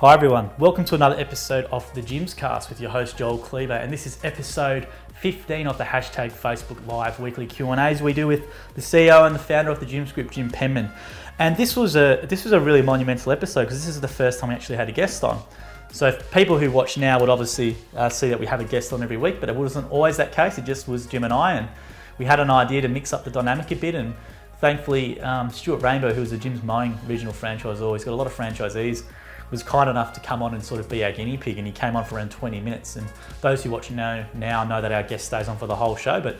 Hi everyone, welcome to another episode of the Jim's Cast with your host Joel Kleber, and this is episode 15 of the hashtag Facebook Live weekly Q and A's we do with the CEO and the founder of the Jim's Group, Jim Penman. And this was a this was a really monumental episode because this is the first time we actually had a guest on. So people who watch now would obviously uh, see that we have a guest on every week, but it wasn't always that case. It just was Jim and I, and we had an idea to mix up the dynamic a bit. And thankfully, um, Stuart Rainbow, who was the Jim's Mowing regional franchisor, he's got a lot of franchisees, was kind enough to come on and sort of be our guinea pig. And he came on for around 20 minutes. And those who watch now now know that our guest stays on for the whole show, but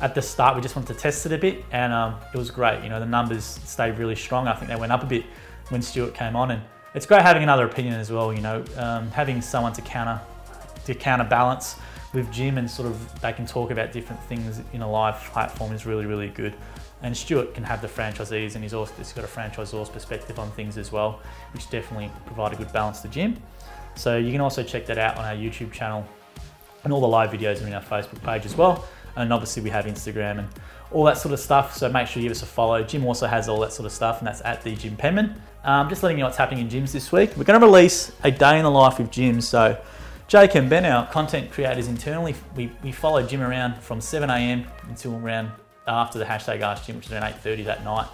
at the start we just wanted to test it a bit and um, it was great you know the numbers stayed really strong i think they went up a bit when stuart came on and it's great having another opinion as well. You know, um, having someone to counter to counterbalance with Jim and sort of they can talk about different things in a live platform is really really good. And Stuart can have the franchisees and he's also he's got a franchisor's perspective on things as well, which definitely provide a good balance to Jim. So you can also check that out on our YouTube channel, and all the live videos are in our Facebook page as well. And obviously we have Instagram and all that sort of stuff. So make sure you give us a follow. Jim also has all that sort of stuff, and that's at the Jim Penman. Um, just letting you know what's happening in Jim's this week. We're going to release a day in the life with Jim. So Jake and Ben, our content creators internally, we, we follow Jim around from 7 a.m. until around after the hashtag Ask Jim, which is around 8.30 that night,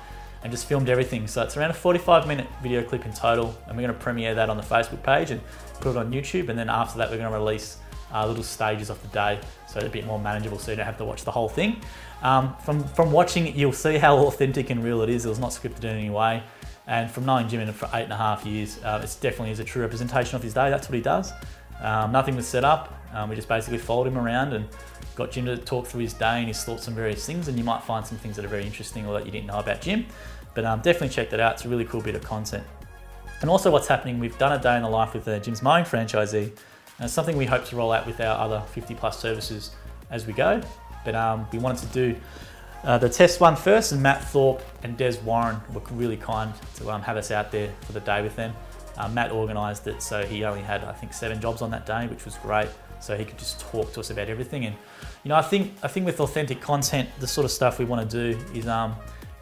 and just filmed everything. So it's around a 45 minute video clip in total, and we're going to premiere that on the Facebook page and put it on YouTube. And then after that, we're going to release uh, little stages of the day so it's a bit more manageable so you don't have to watch the whole thing. Um, from, from watching it, you'll see how authentic and real it is. It was not scripted in any way. And from knowing Jim for eight and a half years, uh, it definitely is a true representation of his day. That's what he does. Um, nothing was set up. Um, we just basically followed him around and got Jim to talk through his day and his thoughts on various things. And you might find some things that are very interesting or that you didn't know about Jim. But um, definitely check that out. It's a really cool bit of content. And also, what's happening, we've done a day in the life with uh, Jim's mowing franchisee. And it's something we hope to roll out with our other 50 plus services as we go. But um, we wanted to do uh, the test one first, and Matt Thorpe and Des Warren were really kind to um, have us out there for the day with them. Uh, Matt organised it, so he only had I think seven jobs on that day, which was great. So he could just talk to us about everything. And you know, I think I think with authentic content, the sort of stuff we want to do is um,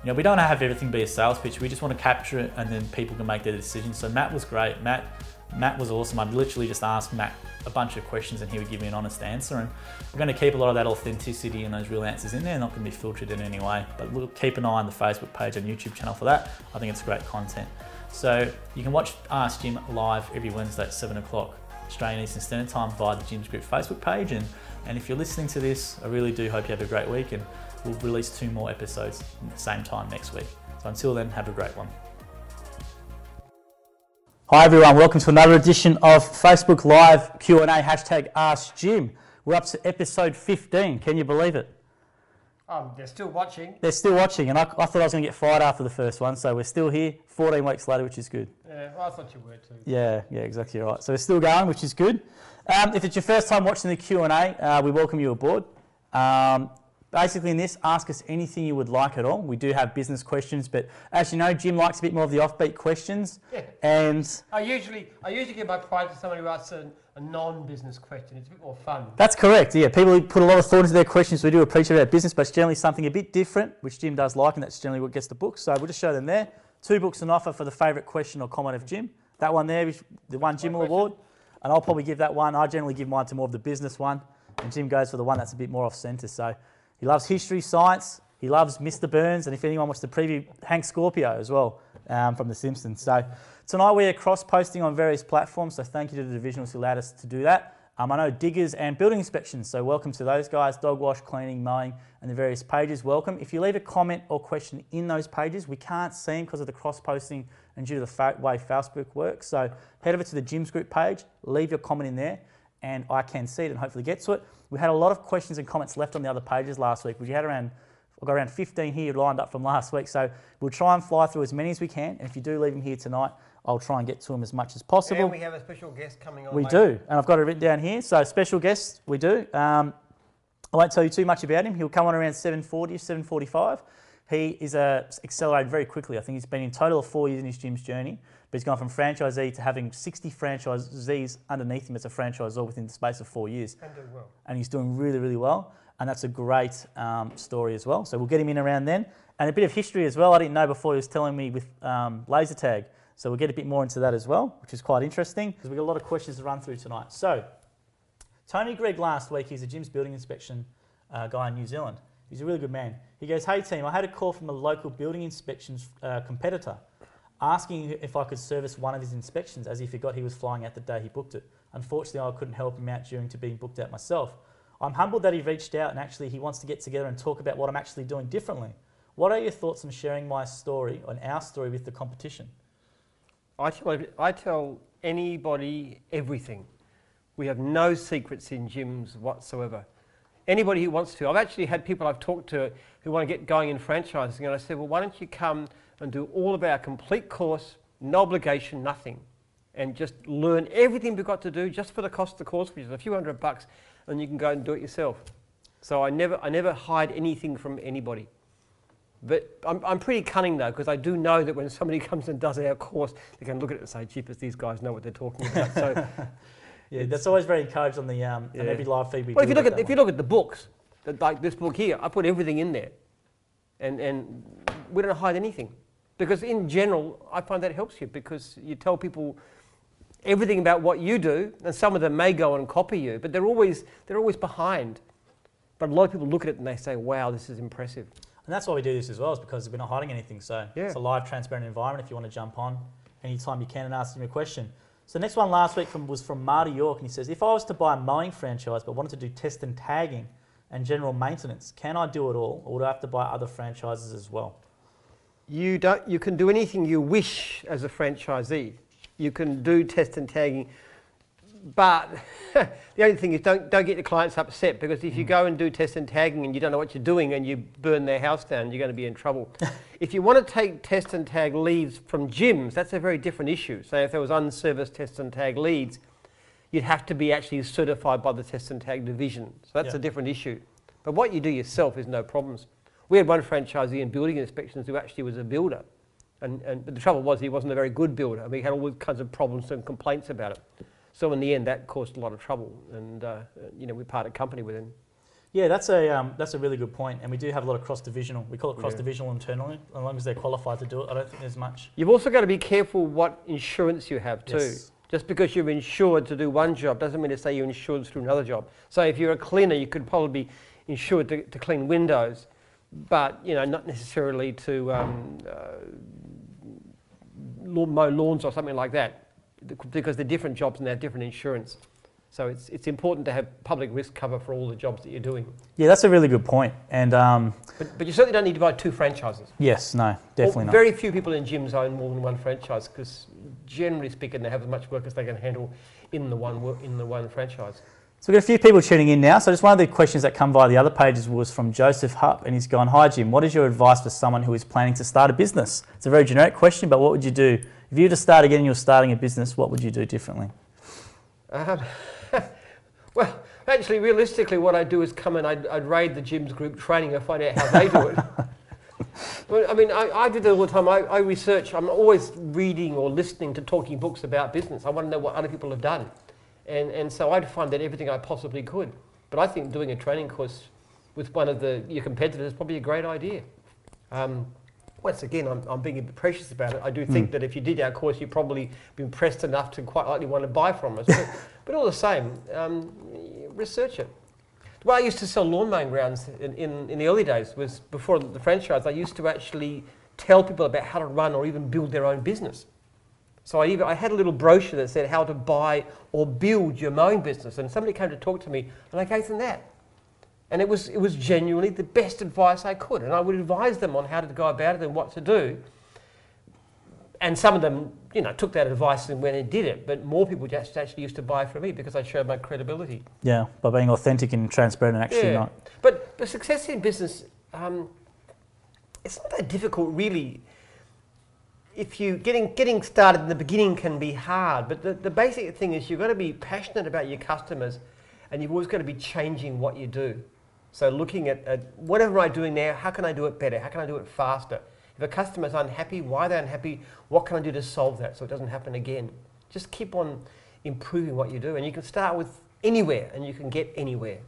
you know, we don't have everything be a sales pitch. We just want to capture it, and then people can make their decisions. So Matt was great. Matt Matt was awesome. I'd literally just ask Matt a bunch of questions and he would give me an honest answer. And we're going to keep a lot of that authenticity and those real answers in there, not going to be filtered in any way. But we'll keep an eye on the Facebook page and YouTube channel for that. I think it's great content. So you can watch Ask Jim live every Wednesday at 7 o'clock Australian Eastern Standard Time via the Jim's Group Facebook page. And, and if you're listening to this, I really do hope you have a great week and we'll release two more episodes at the same time next week. So until then, have a great one. Hi everyone, welcome to another edition of Facebook Live Q&A hashtag Ask Jim. We're up to episode 15. Can you believe it? Um, they're still watching. They're still watching, and I, I thought I was going to get fired after the first one, so we're still here 14 weeks later, which is good. Yeah, well, I thought you were too. Yeah, yeah, exactly right. So we're still going, which is good. Um, if it's your first time watching the Q&A, uh, we welcome you aboard. Um, Basically, in this, ask us anything you would like at all. We do have business questions, but as you know, Jim likes a bit more of the offbeat questions. Yeah. And I usually, I usually give my prize to somebody who asks a, a non-business question. It's a bit more fun. That's correct. Yeah, people put a lot of thought into their questions. We do appreciate our business, but it's generally something a bit different, which Jim does like, and that's generally what gets the book. So we'll just show them there. Two books on offer for the favourite question or comment of Jim. That one there is the one Jim will award, and I'll probably give that one. I generally give mine to more of the business one, and Jim goes for the one that's a bit more off centre. So. He loves history, science. He loves Mr. Burns, and if anyone wants to preview, Hank Scorpio as well um, from The Simpsons. So tonight we are cross-posting on various platforms. So thank you to the divisionals who allowed us to do that. Um, I know diggers and building inspections, so welcome to those guys. Dog wash, cleaning, mowing, and the various pages. Welcome. If you leave a comment or question in those pages, we can't see them because of the cross-posting and due to the way Facebook works. So head over to the Jim's Group page, leave your comment in there, and I can see it and hopefully get to it. We had a lot of questions and comments left on the other pages last week. which We had around, we've got around 15 here lined up from last week. So we'll try and fly through as many as we can. And if you do leave them here tonight, I'll try and get to them as much as possible. And we have a special guest coming on. We later. do, and I've got it written down here. So special guest, we do. Um, I won't tell you too much about him. He'll come on around 7:40, 7:45. He is uh, accelerated very quickly. I think he's been in total of four years in his Jim's journey, but he's gone from franchisee to having 60 franchisees underneath him as a franchisor within the space of four years. And doing well. And he's doing really, really well. And that's a great um, story as well. So we'll get him in around then. And a bit of history as well. I didn't know before he was telling me with um, laser tag. So we'll get a bit more into that as well, which is quite interesting because we've got a lot of questions to run through tonight. So, Tony Gregg last week, he's a Jim's building inspection uh, guy in New Zealand. He's a really good man. He goes, Hey team, I had a call from a local building inspections uh, competitor asking if I could service one of his inspections as he forgot he was flying out the day he booked it. Unfortunately, I couldn't help him out during to being booked out myself. I'm humbled that he reached out and actually he wants to get together and talk about what I'm actually doing differently. What are your thoughts on sharing my story, on our story with the competition? I tell, I tell anybody everything. We have no secrets in Jim's whatsoever. Anybody who wants to. I've actually had people I've talked to who want to get going in franchising, and I said, well, why don't you come and do all of our complete course, no obligation, nothing, and just learn everything we've got to do just for the cost of the course, which is a few hundred bucks, and you can go and do it yourself. So I never, I never hide anything from anybody. But I'm, I'm pretty cunning though, because I do know that when somebody comes and does our course, they can look at it and say, "Jeepers, these guys know what they're talking about." So, Yeah, that's always very encouraged on the um, on every live feed we well, do if you look at if you look at the books, like this book here, I put everything in there, and and we don't hide anything, because in general, I find that helps you because you tell people everything about what you do, and some of them may go and copy you, but they're always they're always behind. But a lot of people look at it and they say, "Wow, this is impressive." And that's why we do this as well, is because we're not hiding anything. So Yeah. it's a live, transparent environment. If you want to jump on anytime you can and ask him a question. So next one last week from, was from Marty York, and he says, if I was to buy a mowing franchise but wanted to do test and tagging and general maintenance, can I do it all, or would I have to buy other franchises as well? You don't. You can do anything you wish as a franchisee. You can do test and tagging, but the only thing is don't don't get the clients upset because if you mm. go and do test and tagging and you don't know what you're doing and you burn their house down, you're going to be in trouble. if you want to take test and tag leads from Jim's, that's a very different issue. So if there was unserviced test and tag leads, you'd have to be actually certified by the test and tag division. So that's Yeah. a different issue. But what you do yourself is no problems. We had one franchisee in building inspections who actually was a builder. And, and, but the trouble was he wasn't a very good builder. We had all kinds of problems and complaints about it. So in the end, that caused a lot of trouble. And, uh, you know, we parted company with him. Yeah, that's a um, that's a really good point, and we do have a lot of cross divisional. We call it cross divisional internally. As long as they're qualified to do it, I don't think there's much. You've also got to be careful what insurance you have too. Yes. Just because you're insured to do one job doesn't mean to say you're insured to do another job. So if you're a cleaner, you could probably be insured to, to clean windows, but you know not necessarily to um, uh, mow lawns or something like that, because they're different jobs and they have different insurance. So it's it's important to have public risk cover for all the jobs that you're doing. Yeah, that's a really good point. And um, But, but you certainly don't need to buy two franchises. yes, no, definitely Well, not. Very few people in Jim's own more than one franchise because, generally speaking, they have as much work as they can handle in the one in the one franchise. So we've got a few people tuning in now. So just one of the questions that come via the other pages was from Joseph Hupp, and he's gone, "Hi Jim, what is your advice for someone who is planning to start a business?" It's a very generic question, but what would you do if you were to start again and you're starting a business? What would you do differently? Um, well, actually, realistically, what I'd do is come and I'd, I'd raid the Jim's group training and find out how they do it. well, I mean, I, I do that all the time. I, I research. I'm always reading or listening to talking books about business. I want to know what other people have done, and and so I'd find out everything I possibly could. But I think doing a training course with one of the your competitors is probably a great idea. Um, once again, I'm, I'm being a bit precious about it. I do think that if you did our course, you'd probably be impressed enough to quite likely want to buy from us. But, but all the same, um, research it. The way I used to sell lawn mowing grounds in, in, in the early days was before the franchise, I used to actually tell people about how to run or even build their own business. So I, even, I had a little brochure that said how to buy or build your mowing business. And somebody came to talk to me, and I gave them that. And it was, it was genuinely the best advice I could. And I would advise them on how to go about it and what to do. And some of them, you know, took that advice and went and did it. But more people just actually used to buy from me because I showed my credibility. Yeah, by being authentic and transparent and actually not. But, but success in business, um, it's not that difficult really. If you getting getting started in the beginning can be hard, but the, the basic thing is you've got to be passionate about your customers, and you've always got to be changing what you do. So looking at, at whatever I'm doing now, how can I do it better? How can I do it faster? If a customer's unhappy, why are they unhappy? What can I do to solve that so it doesn't happen again? Just keep on improving what you do, and you can start with anywhere, and you can get anywhere.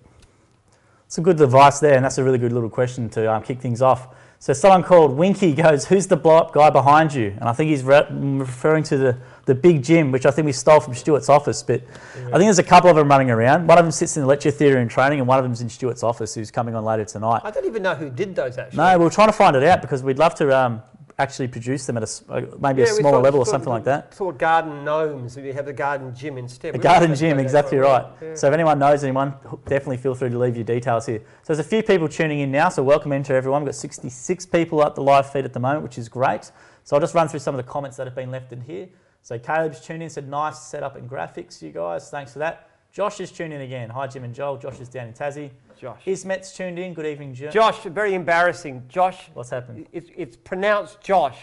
It's a good advice there, and that's a really good little question to um, kick things off. So someone called Winky goes, "Who's the blow up guy behind you?" And I think he's re- referring to the, the big gym, which I think we stole from Stuart's office. But I think there's a couple of them running around. One of them sits in the lecture theatre and training, and one of them's in Stuart's office, who's coming on later tonight. I don't even know who did those actually. No, we're trying to find it out because we'd love to um, actually produce them at a uh, maybe a Yeah, we smaller thought- level or thought- something like that. Thought garden gnomes. We have the garden gym instead. A We garden gym, exactly right. Yeah. So if anyone knows anyone, definitely feel free to leave your details here. So there's a few people tuning in now, so welcome into everyone. We've got 66 people up the live feed at the moment, which is great. So I'll just run through some of the comments that have been left in here. So Caleb's tuned in, said nice setup and graphics, you guys. Thanks for that. Josh is tuned in again. Hi, Jim and Joel. Josh is down in Tassie. Josh. Ismet's tuned in. Good evening, Jo- Josh, very embarrassing. Josh, What's happened? it's, it's pronounced Josh,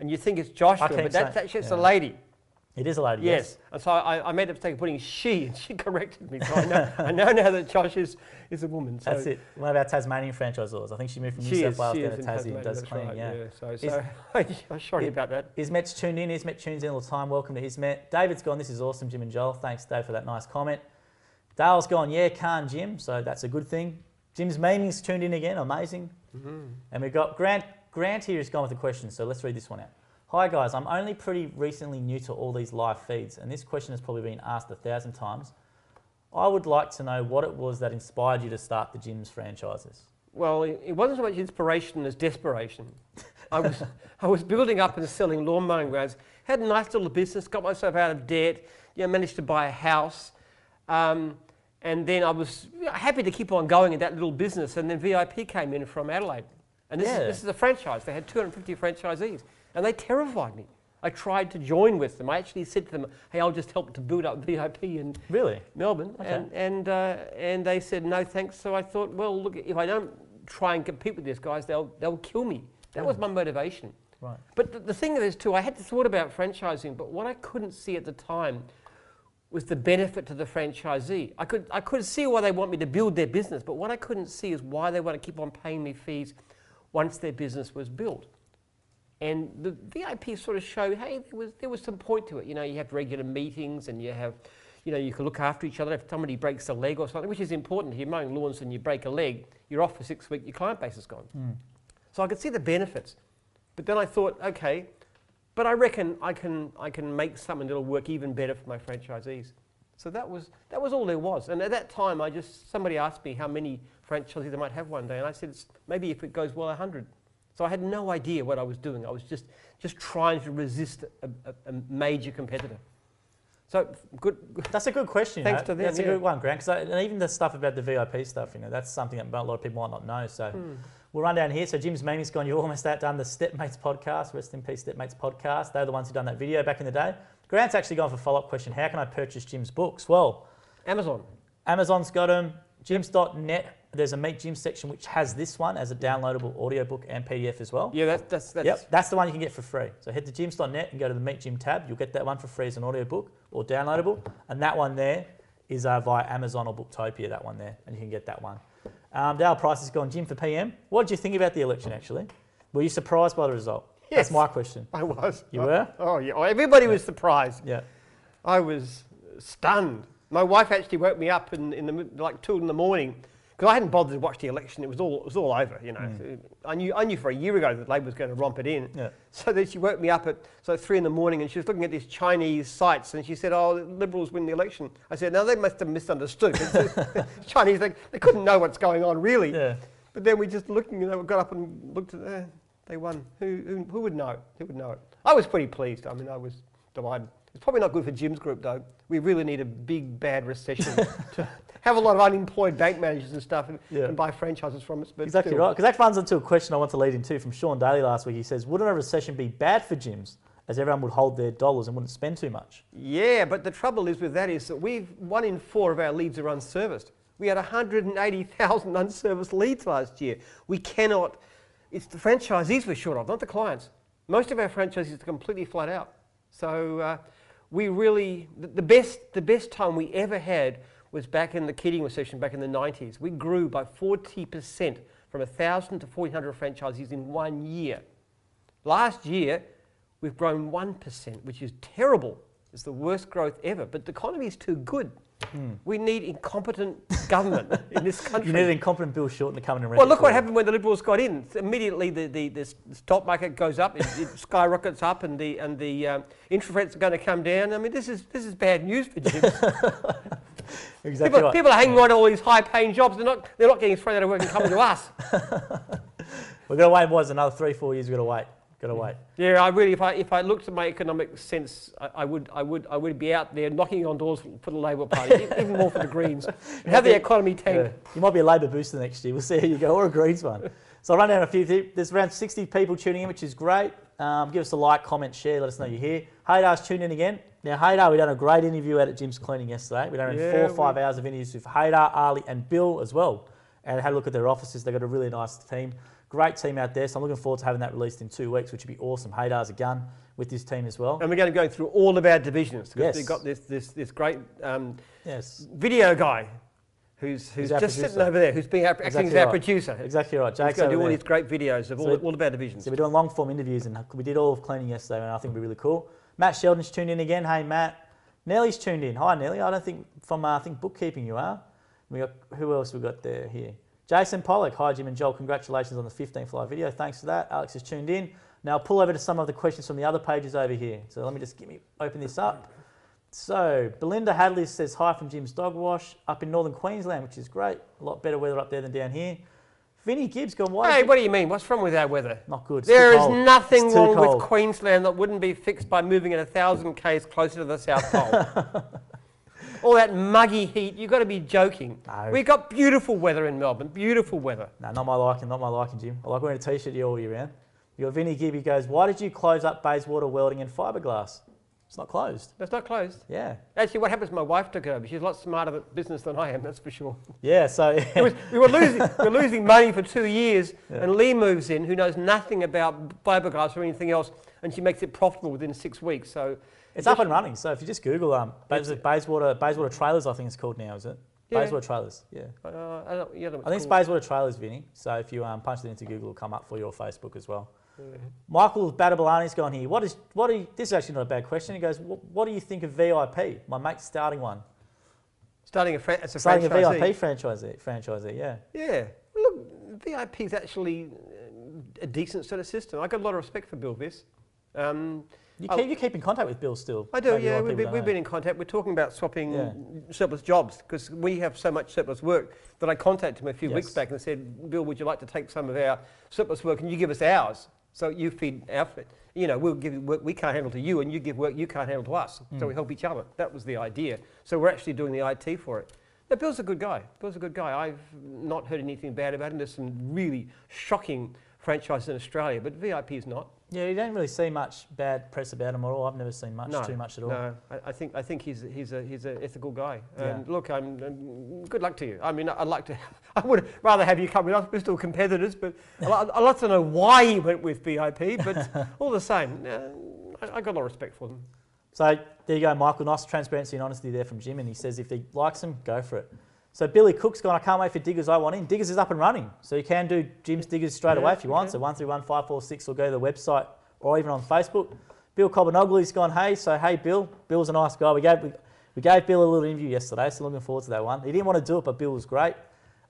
and you think it's Joshua, but that's saying- actually it's yeah. a lady. It is a lady, Yes. yes. And so I, I made the mistake of putting she, and she corrected me. So I know, I know now that Josh is, is a woman. So That's it. One of our Tasmanian franchisors. I think she moved from New South Wales down to Tassie does cleaning, right, yeah. So, so I'm sorry about that. Ismet's tuned in. Ismet tunes in all the time. Welcome to Ismet. David's gone. This is awesome, Jim and Joel. Thanks, Dave, for that nice comment. Dale's gone. Yeah, can't Jim. So that's a good thing. Jim's meaning's tuned in again. Amazing. Mm-hmm. And we've got Grant. Grant here has gone with a question. So let's read this one out. Hi guys, I'm only pretty recently new to all these live feeds, and this question has probably been asked a thousand times. I would like to know what it was that inspired you to start the Jim's franchises. Well, it it wasn't so much inspiration as desperation. I was, I was building up and selling lawn mowing grounds, had a nice little business, got myself out of debt, you know, managed to buy a house. Um, and then I was happy to keep on going in that little business. And then VIP came in from Adelaide. And this, Yeah. is, this is a franchise. They had 250 franchisees. And they terrified me. I tried to join with them. I actually said to them, hey, I'll just help to build up VIP in Really? Melbourne. Okay. And, and, uh, and they said, no thanks. So I thought, well, look, if I don't try and compete with these guys, they'll, they'll kill me. That was my motivation. Right. But the, the thing is, too, I had thought about franchising, but what I couldn't see at the time was the benefit to the franchisee. I could, I could see why they want me to build their business, but what I couldn't see is why they want to keep on paying me fees once their business was built. And the VIP sort of showed, hey, there was, there was some point to it. You know, you have regular meetings and you have, you know, you can look after each other. If somebody breaks a leg or something, which is important, if you're mowing lawns and you break a leg, you're off for six weeks, your client base is gone. Hmm. So I could see the benefits. But then I thought, okay, but I reckon I can, I can make something that'll work even better for my franchisees. So that was, that was all there was. And at that time, I just, somebody asked me how many franchisees I might have one day. And I said, maybe if it goes well, 100. So I had no idea what I was doing. I was just, just trying to resist a, a, a major competitor. So good. That's a good question. you Thanks know. to them, That's a good one, Grant. Because and even the stuff about the VIP stuff, you know, that's something that a lot of people might not know. So Hmm. We'll run down here. So Jim's meme's gone. You've almost outdone the Stepmates podcast. Rest in peace, Stepmates podcast. They're the ones who done that video back in the day. Grant's actually gone for a follow up question. How can I purchase Jim's books? Well, Amazon. Amazon's got them. Jims.net. There's a Meet Jim section which has this one as a downloadable audiobook and PDF as well. Yeah, that's, that's, that's Yep, that's the one you can get for free. So head to jims.net and go to the Meet Jim tab. You'll get that one for free as an audiobook or downloadable. And that one there is uh, via Amazon or Booktopia, that one there. And you can get that one. Um, Dale Price has gone Jim for PM. What did you think about the election, actually? Were you surprised by the result? Yes. That's my question. I was. You were? Oh, yeah. Everybody was surprised. Yeah. I was stunned. My wife actually woke me up in, in the like two in the morning because I hadn't bothered to watch the election. It was all it was all over, you know. So I knew I knew for a year ago that Labor was going to romp it in. Yeah. So then she woke me up at so three in the morning and she was looking at these Chinese sites and she said, "Oh, the Liberals win the election." I said, "Now they must have misunderstood. Chinese they, they couldn't know what's going on really." Yeah. But then we just looking, you know, got up and looked at, eh, they won. Who, who, who would know? Who would know it? I was pretty pleased. I mean, I was delighted. It's probably not good for Jim's group, though. We really need a big, bad recession to have a lot of unemployed bank managers and stuff and, Yeah. and buy franchises from us. But Exactly still. right. Because that runs into a question I want to lead into from Sean Daly last week. He says, Wouldn't a recession be bad for Jim's as everyone would hold their dollars and wouldn't spend too much? Yeah, but the trouble is with that is that we've one in four of our leads are unserviced. We had 180,000 unserviced leads last year. We cannot. It's the franchisees we're short of, not the clients. Most of our franchisees are completely flat out. So uh, we really the, best the best time we ever had was back in the Keating recession back in the 90s. We grew by 40% from 1,000 to 1,400 franchisees in one year. Last year, we've grown 1%, which is terrible. It's the worst growth ever. But the economy is too good. We need incompetent government in this country. You need an incompetent Bill Shorten to come in and Well, look what happened when the Liberals got in. Immediately, the, the, the stock market goes up, it, it skyrockets up, and the and the um, interest rates are going to come down. I mean, this is this is bad news for Jim. Exactly people, right. people are hanging on to all these high-paying jobs. They're not they're not getting thrown out of work and coming to us. We've got to wait. boys. another three, four years? We've got to wait. Got to wait. Yeah, I really, if I if I looked at my economic sense, I, I would I would I would be out there knocking on doors for the Labor Party, even more for the Greens. Have the economy tank. Yeah. You might be a Labor booster next year. We'll see how you go, or a Greens one. So I'll run down a few. There's around 60 people tuning in, which is great. Um, give us a like, comment, share. Let us know you're here. Haydar's tuned in again. Now, Haydar, we done a great interview out at Jim's Cleaning yesterday. We done Yeah, four or we- five hours of interviews with Haydar, Ali, and Bill as well. And had a look at their offices. They've got a really nice team. Great team out there. So I'm looking forward to having that released in two weeks, which would be awesome. Haydar's a gun with this team as well. And we're going to go through all of our divisions because Yes. we've got this this this great um, Yes, video guy who's who's our just sitting over there, who's being our, acting Exactly as our right. producer. exactly right. He's Jake's going to do all there. these great videos of So all, we- all of our divisions. So we're doing long form interviews, and we did all of cleaning yesterday, and I think it'll be really cool. Matt Sheldon's tuned in again. Hey Matt, Nelly's tuned in. Hi Nelly. I don't think from uh, I think bookkeeping you are. We got who else we got there here? Jason Pollock. Hi Jim and Joel. Congratulations on the 15th live video. Thanks for that. Alex is tuned in. Now I'll pull over to some of the questions from the other pages over here. So let me just give me open this up. So Belinda Hadley says hi from Jim's Dog Wash up in northern Queensland, which is great. A lot better weather up there than down here. Vinny Gibbs gone. Why? Hey, what do you mean? What's wrong with our weather? not good. It's There is nothing wrong cold. with Queensland that wouldn't be fixed by moving it a thousand k's closer to the South Pole. All that muggy heat, you've got to be joking. No. We've got beautiful weather in Melbourne, beautiful weather. No, not my liking, not my liking, Jim. I like wearing a t-shirt all year round. Your Vinny Gibby goes, why did you close up Bayswater Welding and Fiberglass? It's not closed. That's not closed. Yeah. Actually, what happens? My wife took it over. She's a lot smarter at business than I am. That's for sure. Yeah, so was- we were losing, we were losing money for two years, Yeah. and Lee moves in, who knows nothing about fiberglass or anything else, and she makes it profitable within six weeks. So it's up and running. So if you just Google um, Bays- Bayswater, Bayswater Trailers, I think it's called now, is it? Yeah. Bayswater Trailers, yeah. uh, I, don't, yeah, I think it's. Bayswater Trailers, Vinny. So if you um, punch it into Google, it'll come up for your Facebook as well. Michael Badabalani's gone here. What is what? Do you, this is actually not a bad question. He goes, what, do you think of VIP? My mate's starting one. starting a, fran- a Starting a. VIP franchisee. Franchisee, yeah. Yeah. Look, VIP is actually uh, a decent sort of system. I got a lot of respect for Bill Viss. Um, You keep, you keep in contact with Bill still. I do, Maybe yeah. We've been, we've been in contact. We're talking about swapping Yeah. surplus jobs because we have so much surplus work that I contacted him a few weeks back and said, Bill, would you like to take some of our surplus work and you give us ours? So you feed our, you know, we'll give work we can't handle to you and you give work you can't handle to us. So Mm. we help each other. That was the idea. So we're actually doing the IT for it. Now, Bill's a good guy. Bill's a good guy. I've not heard anything bad about him. There's some really shocking franchises in Australia, but VIP is not. Yeah, you don't really see much bad press about him at all. I've never seen much, no, too much at all. No, I, I think I think he's he's a he's an ethical guy. Yeah. Look, I'm, um good luck to you. I mean, I'd like to. I would rather have you come with us. We're still competitors, but I'd, I'd like to know why he went with VIP. But all the same, uh, I, I got a lot of respect for them. So there you go, Michael. Nice transparency and honesty there from Jim. And he says if he likes him, go for it. So Billy Cook's gone, I can't wait for Diggers I want in. Diggers is up and running. So you can do Jim's Diggers straight Yeah, away if you want. okay. So 131546 or go to the website or even on Facebook. Bill Cobanogli's gone, hey. So hey, Bill. Bill's a nice guy. We gave, we, we gave Bill a little interview yesterday, so looking forward to that one. He didn't want to do it, but Bill was great.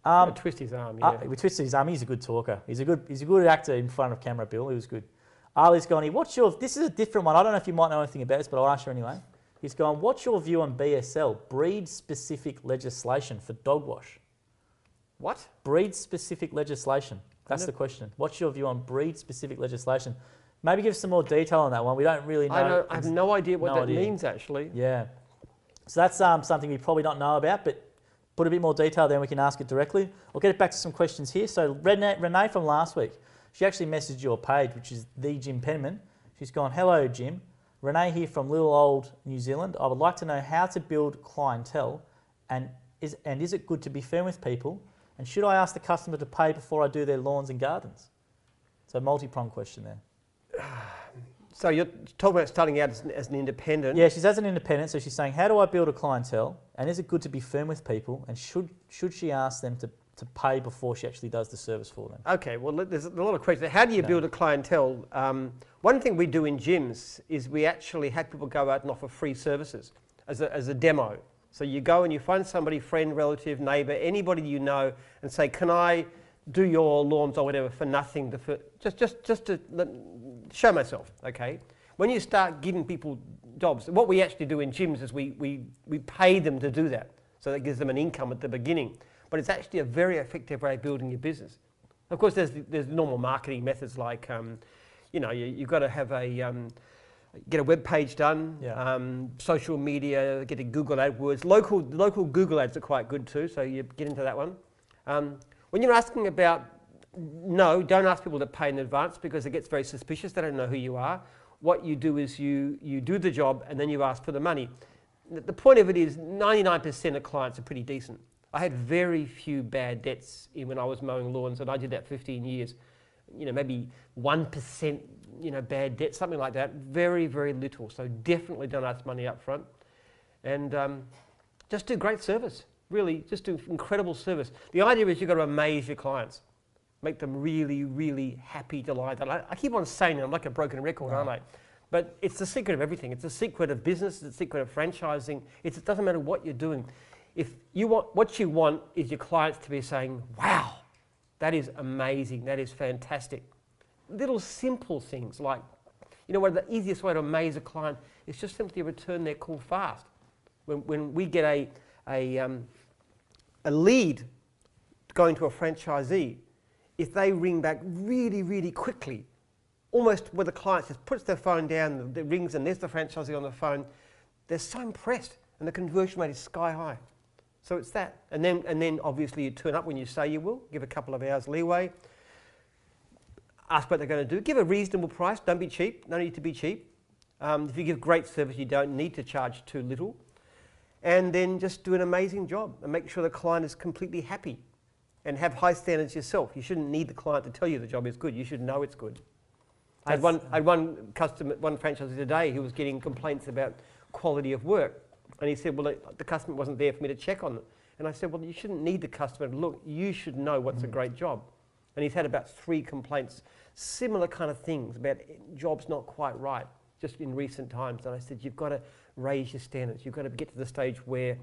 Um, Um, twist his arm. Yeah. uh, we twisted his arm. He's a good talker. He's a good. He's a good actor in front of camera. Bill. He was good. Ali's gone. Here. What's your? This is a different one. I don't know if you might know anything about this, but I'll ask you anyway. He's gone. What's your view on BSL breed-specific legislation for dog wash? what? Breed-specific legislation. That's the question. What's your view on breed-specific legislation? Maybe give some more detail on that one. We don't really know. I, don't, I have no idea what no that idea. means actually. Yeah. So that's um, something we probably don't know about, but put a bit more detail there and we can ask it directly. I'll get it back to some questions here. So Renee, Renee from last week, she actually messaged your page, which is the Jim Penman. She's gone, hello Jim. Renee here from little old New Zealand. I would like to know how to build clientele and is, and is it good to be firm with people? And should I ask the customer to pay before I do their lawns and gardens? So multi-pronged question there. So you're talking about starting out as, an- as an independent. Yeah, she's as an independent, so she's saying, how do I build a clientele? And is it good to be firm with people? And should should she ask them to, to pay before she actually does the service for them? Okay, well, there's a lot of questions. How do you Yeah. build a clientele? Um, one thing we do in Jim's is we actually have people go out and offer free services as a, as a demo. So you go and you find somebody, friend, relative, neighbor, anybody you know, and say, "Can I do your lawns or whatever for nothing? To, for, just, just, just to show myself." Okay. When you start giving people jobs, what we actually do in Jim's is we, we, we pay them to do that. So that gives them an income at the beginning. But it's actually a very effective way of building your business. Of course, there's, there's normal marketing methods like, um, you know, you, you've got to have a, um, get a web page done, Yeah. um, social media, get a Google AdWords. Local, local Google ads are quite good too, so you get into that one. Um, when you're asking about, no, don't ask people to pay in advance because it gets very suspicious. They don't know who you are. What you do is you, you do the job and then you ask for the money. The point of it is 99% of clients are pretty decent. I had very few bad debts in when I was mowing lawns, and I did that 15 years. You know, maybe 1%, you know, bad debt, something like that. Very, very little. So definitely don't ask money up front. And um, just do great service. Really, just do incredible service. The idea is you've got to amaze your clients. Make them really, really happy, delighted. I, I keep on saying it, I'm like a broken record, aren't I? But it's the secret of everything. It's the secret of business. It's the secret of franchising. It's, it doesn't matter what you're doing. If you want, what you want is your clients to be saying, "Wow, that is amazing. That is fantastic." Little simple things like, you know, what the easiest way to amaze a client is just simply return their call fast. When, when we get a, a, um, a lead going to a franchisee, if they ring back really, really quickly, almost where the client just puts their phone down, the rings, and there's the franchisee on the phone, they're so impressed, and the conversion rate is sky high. So it's that, and then and then obviously you turn up when you say you will. Give a couple of hours leeway. Ask what they're going to do. Give a reasonable price. Don't be cheap. No need to be cheap. Um, if you give great service, you don't need to charge too little. And then just do an amazing job and make sure the client is completely happy and have high standards yourself. You shouldn't need the client to tell you the job is good. You should know it's good. I had one, I had one customer, one franchisee today who was getting complaints about quality of work. And he said, well, the customer wasn't there for me to check on them. And I said, well, you shouldn't need the customer to look. You should know what's a mm. great job. And he's had about three complaints, similar kind of things about jobs not quite right, just in recent times. And I said, you've got to raise your standards. You've got to get to the stage where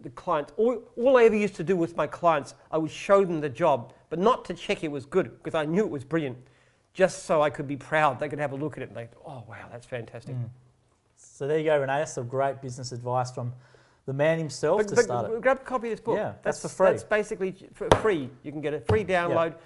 the clients, all, all I ever used to do with my clients, I would show them the job, but not to check it was good, because I knew it was brilliant, just so I could be proud. They could have a look at it and they, oh, wow, that's fantastic. Mm. So there you go, Renee. That's some great business advice from the man himself But, to but start it. grab a copy of this book. Yeah, that's for free. That's basically for free. You can get a free download.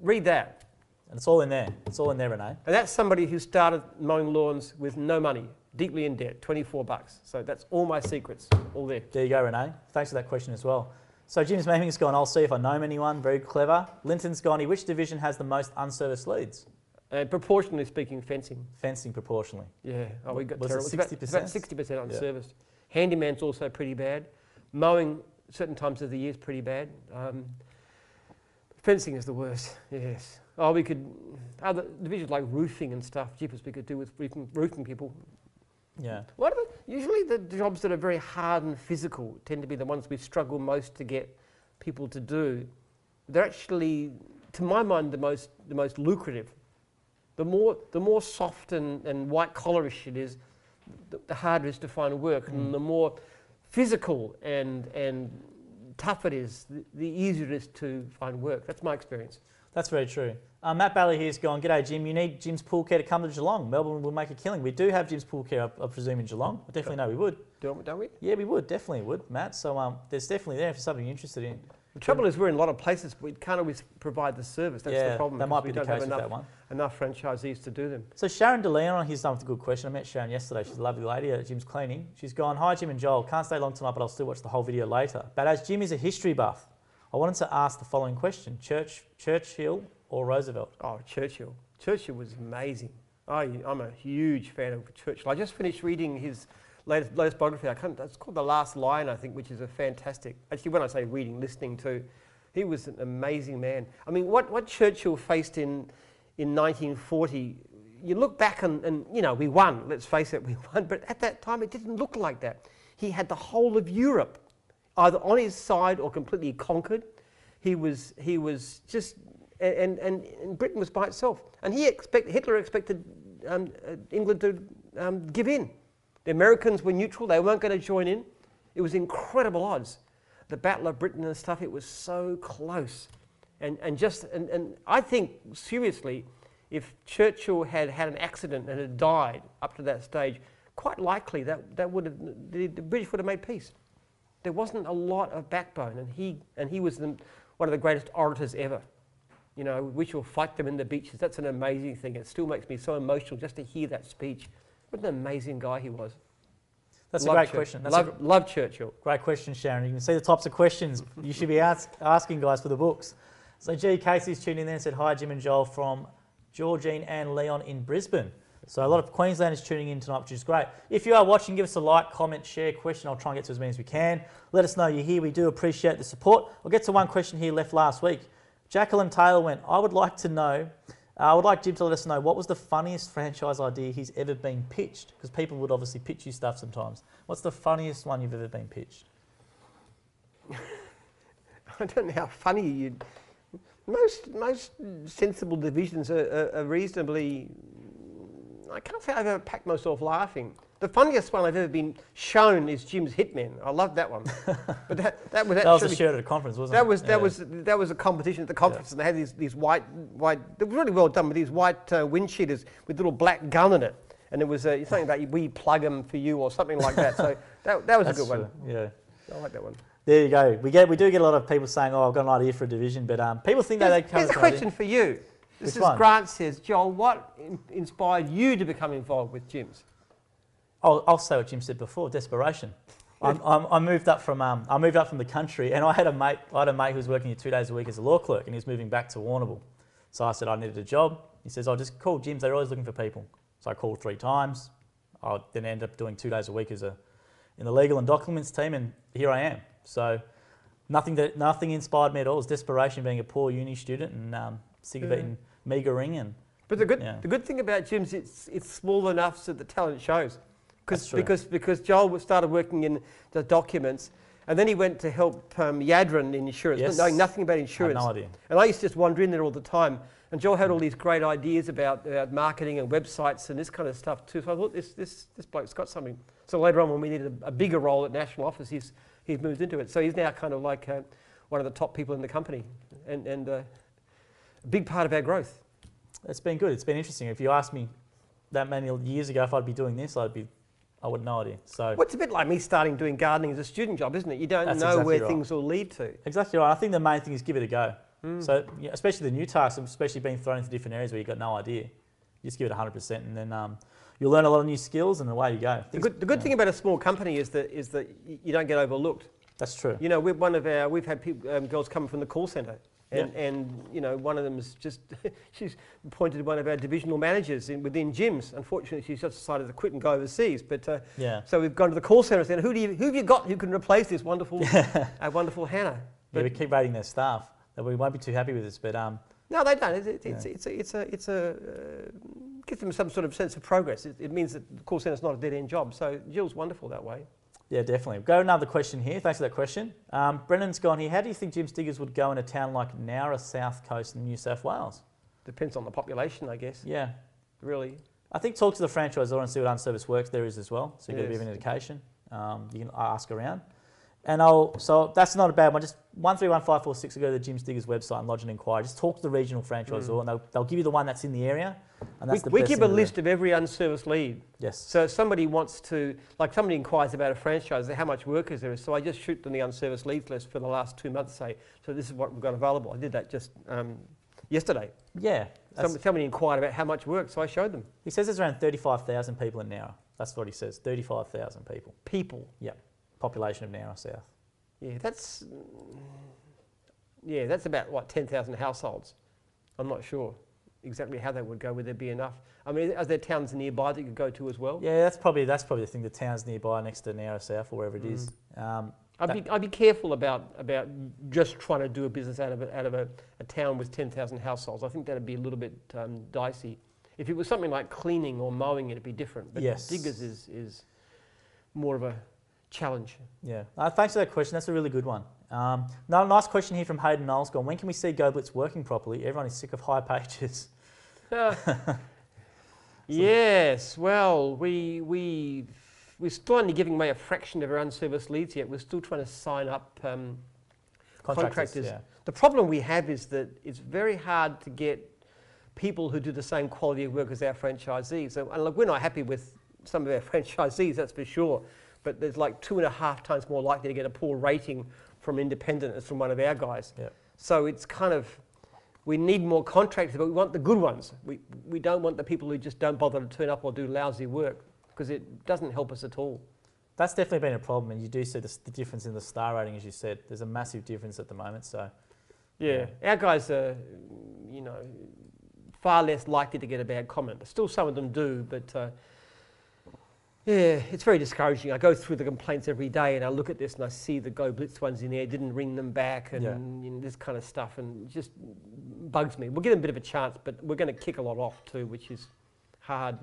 Read that. And it's all in there. It's all in there, Renee. And that's somebody who started mowing lawns with no money, deeply in debt, 24 bucks. So that's all my secrets, all there. There you go, Renee. Thanks for that question as well. So Jim's Maming's gone, I'll see if I know anyone. Very clever. Linton's gone, which division has the most unserviced leads? And proportionally speaking, fencing. Fencing proportionally. Yeah, oh, we got Was terrible. About- 60%? It's about 60% unserviced. Handyman's also pretty bad. Mowing, certain times of the year, is pretty bad. Um, fencing is the worst, yes. Oh, we could, other divisions like roofing and stuff, jeepers, we could do with roofing, roofing people. Yeah. What are the, usually the jobs that are very hard and physical tend to be the ones we struggle most to get people to do. They're actually, to my mind, the most, the most lucrative. The more, the more soft and, and white collarish it is, the, the harder it is to find work. And the more physical and, and tough it is, the, the easier it is to find work. That's my experience. That's very true. Uh, Matt Bally here's gone, G'day Jim, you need Jim's Pool Care to come to Geelong. Melbourne will make a killing. We do have Jim's Pool Care, I, I presume, in Geelong. I definitely know we would. Don't, don't we? Yeah, we would, definitely would, Matt. So um, there's definitely there for something you're interested in. The trouble is we're in a lot of places, but we can't always provide the service. That's yeah, the problem. that might we be the don't case have with enough, that one. Enough franchisees to do them. So Sharon DeLeon, here's done with a good question. I met Sharon yesterday. She's a lovely lady at Jim's Cleaning. She's gone, hi Jim and Joel. Can't stay long tonight, but I'll still watch the whole video later. But as Jim is a history buff, I wanted to ask the following question: Church, Churchill or Roosevelt? Oh, Churchill. Churchill was amazing. I, I'm a huge fan of Churchill. I just finished reading his latest, latest biography. I can't, it's called The Last Lion, I think, which is a fantastic. Actually, when I say reading, listening to, he was an amazing man. I mean, what, what Churchill faced in, in 1940, you look back and, and, you know, we won, let's face it, we won. But at that time, it didn't look like that. He had the whole of Europe either on his side or completely conquered. he was he was just and and, and Britain was by itself, and he expect Hitler expected um, uh, England to um, give in. The Americans were neutral; they weren't going to join in. It was incredible odds. The Battle of Britain and stuff. It was so close, and and just and, and I think seriously, if Churchill had had an accident and had died up to that stage, quite likely that that would have the, the British would have made peace. There wasn't a lot of backbone, and he and he was the, one of the greatest orators ever. You know, we shall fight them in the beaches. That's an amazing thing. It still makes me so emotional just to hear that speech. What an amazing guy he was. That's Love a great question. That's love, love Churchill. great question, Sharon. You can see the types of questions you should be ask, asking guys for the books. So G. Casey's tuned in there and said, Hi, Jim and Joel from Georgine and Leon in Brisbane. So a lot of Queenslanders tuning in tonight, which is great. If you are watching, give us a like, comment, share, question. I'll try and get to as many as we can. Let us know you're here. We do appreciate the support. I'll get to one question here left last week. Jacqueline Taylor went, I would like to know, uh, I would like Jim to let us know what was the funniest franchise idea he's ever been pitched? Because people would obviously pitch you stuff sometimes. What's the funniest one you've ever been pitched? I don't know how funny you'd. Most most sensible divisions are, are, are reasonably. I can't say I've ever packed myself laughing. The funniest one I've ever been shown is Jim's Hitmen. I loved that one. but that, that was That was a shirt at a conference, wasn't That it? was that Yeah. was that was a competition at the conference, and they had these these white white. They were really well done with these white uh, wind cheaters with little black gun in it, and it was uh, something about we plug them for you or something like that. So that that was That's a good one. Yeah. I like that one. There you go. We get we do get a lot of people saying, "Oh, I've got an idea for a division," but um, people think that they come here's a up with an question for you. This Which is one? Grant says, Joel, what in- inspired you to become involved with Jim's? I'll, I'll say what Jim said before: desperation. I'm, I'm, I moved up from um, I moved up from the country, and I had a mate. I had a mate who was working here two days a week as a law clerk, and he was moving back to Warrnambool. So I said I needed a job. He says, "I'll just call Jim's. They're always looking for people." So I called three times. I then ended up doing two days a week as a in the legal and documents team, and here I am. So nothing that nothing inspired me at all. It was desperation, being a poor uni student and um, sick of Yeah. eating meagering and But the good, Yeah. the good thing about Jim's, it's, it's small enough so the talent shows. That's Cause, true. because, because Joel started working in the documents, and then he went to help um, Yadrin in insurance, Yes. knowing nothing about insurance. no idea. And I used to just wander in there all the time. And Joel had all these great ideas about, about marketing and websites and this kind of stuff too. So I thought this, this, this bloke's got something. So later on, when we needed a, a bigger role at national office, he's, he's moved into it. So he's now kind of like uh, one of the top people in the company and, and uh, a big part of our growth. It's been good. It's been interesting. If you asked me that many years ago if I'd be doing this, I'd be, I would no idea. So Well, it's a bit like me starting doing gardening as a student job, isn't it? You don't know exactly where right. things will lead to. exactly right. I think the main thing is give it a go. Hmm. So yeah, especially the new tasks, especially being thrown into different areas where you've got no idea, you just give it 100%, and then um, you'll learn a lot of new skills, and away you go. The good, the good yeah, thing about a small company is that, is that you don't get overlooked. That's true. You know, we're one of our, we've had people, um, girls come from the call centre. And, and, you know, one of them is just, she's appointed one of our divisional managers in, within Jim's. Unfortunately, she's just decided to quit and go overseas. But uh, Yeah. so we've gone to the call centre and said, who, do you, who have you got who can replace this wonderful, our wonderful Hannah? Yeah, we keep rating their staff. That we won't be too happy with this, but um, No, they don't. It's, it's, Yeah. it's, it's a, it's a, it's a uh, gives them some sort of sense of progress. It, it means that the call centre's not a dead end job. So Jill's wonderful that way. yeah, definitely. Go another question here. Thanks for that question. Um, Brennan's gone here. How do you think Jim's Diggers would go in a town like Nowra, South Coast, in New South Wales? Depends on the population, I guess. Yeah, Really. I think talk to the franchisor and see what unserviced works there is as well. So you get a bit of Yes. an indication. Um, you can ask around. And I'll, so that's not a bad one. Just one three one five four six. Go to the Jim's Diggers website and lodge an inquiry. Just talk to the regional franchisor, and they'll, they'll give you the one that's in the area. And We, the we give a list of every unserviced lead. Yes. So if somebody wants to, like somebody inquires about a franchise, how much work is there? So I just shoot them the unserviced leads list for the last two months. Say, so this is what we've got available. I did that just um, yesterday. Yeah. that's- Some, somebody inquired about how much work, so I showed them. he says there's around thirty five thousand people in Nowra. That's what he says. Thirty five thousand people. People. Population of Nowra South. Yeah, that's yeah, that's about what ten thousand households. I'm not sure exactly how that would go. Would there be enough? I mean, are there towns nearby that you could go to as well? Yeah, that's probably that's probably the thing. The towns nearby, next to Nowra South or wherever it is. Mm. Um, I'd be, I'd be careful about, about just trying to do a business out of a, out of a, a town with 10,000 households. I think that'd be a little bit um, dicey. If it was something like cleaning or mowing, it'd be different. But Yes. diggers is, is more of a, challenge. Yeah. Uh, thanks for that question. That's a really good one. Um, no, nice question here from Hayden Knowles. Gone. When can we see GoBlitz working properly? Everyone is sick of hipages. yes. Well, we we we're still only giving away a fraction of our unserviced leads yet. We're still trying to sign up um, contractors. yeah. The problem we have is that it's very hard to get people who do the same quality of work as our franchisees. So, and look, we're not happy with some of our franchisees, that's for sure. But there's like two and a half times more likely to get a poor rating from independent as from one of our guys. Yeah. So it's kind of we need more contractors, but we want the good ones. We we don't want the people who just don't bother to turn up or do lousy work because it doesn't help us at all. That's definitely been a problem, and you do see the, the difference in the star rating, as you said. There's a massive difference at the moment. So, Yeah, our guys are, you know, far less likely to get a bad comment. But still, some of them do, but uh, yeah, it's very discouraging. I go through the complaints every day, and I look at this and I see the Go Blitz ones in there didn't ring them back, and Yeah. you know, this kind of stuff, and it just bugs me. We'll give them a bit of a chance, but we're going to kick a lot off too, which is hard.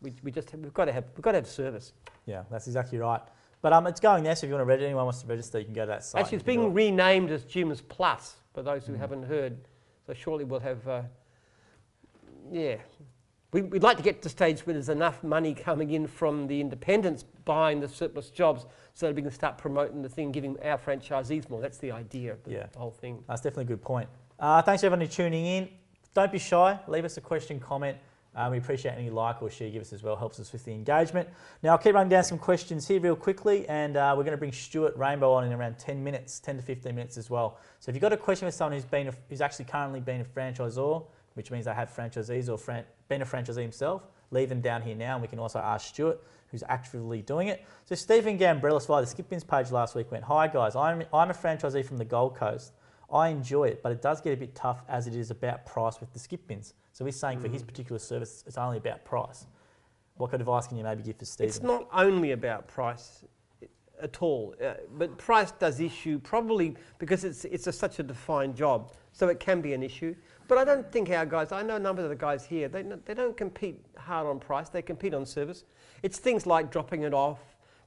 We, we just we've got to have we've got to have service. yeah, that's exactly right. But um, it's going there, so if you want to register, anyone wants to register, you can go to that site. Actually, it's being it. renamed as Jim's Plus for those who Mhm. haven't heard. So shortly we'll have, uh, yeah. We, we'd like to get to the stage where there's enough money coming in from the independents buying the surplus jobs so that we can start promoting the thing, giving our franchisees more. That's the idea of the Yeah. whole thing. That's definitely a good point. Uh, thanks everyone for tuning in. Don't be shy. Leave us a question, comment. Uh, we appreciate any like or share you give us as well. Helps us with the engagement. Now I'll keep running down some questions here real quickly, and uh, we're going to bring Stuart Rainbow on in around 10 minutes, 10 to 15 minutes as well. So if you've got a question for someone who's been a, who's actually currently been a franchisor, which means they have franchisees or fran- been a franchisee himself, leave them down here now, and we can also ask Stuart, who's actively doing it. So Stephen Gambrellis via the Skip Bins page last week went, "Hi guys, I'm I'm a franchisee from the Gold Coast. I enjoy it, but it does get a bit tough as it is about price with the skip bins. So he's saying for his particular service, it's only about price. What kind of advice can you maybe give for Stephen? It's not only about price at all, uh, but price does issue probably because it's, it's a, such a defined job, so it can be an issue. But I don't think our guys, I know a number of the guys here, they, they don't compete hard on price, they compete on service. It's things like dropping it off,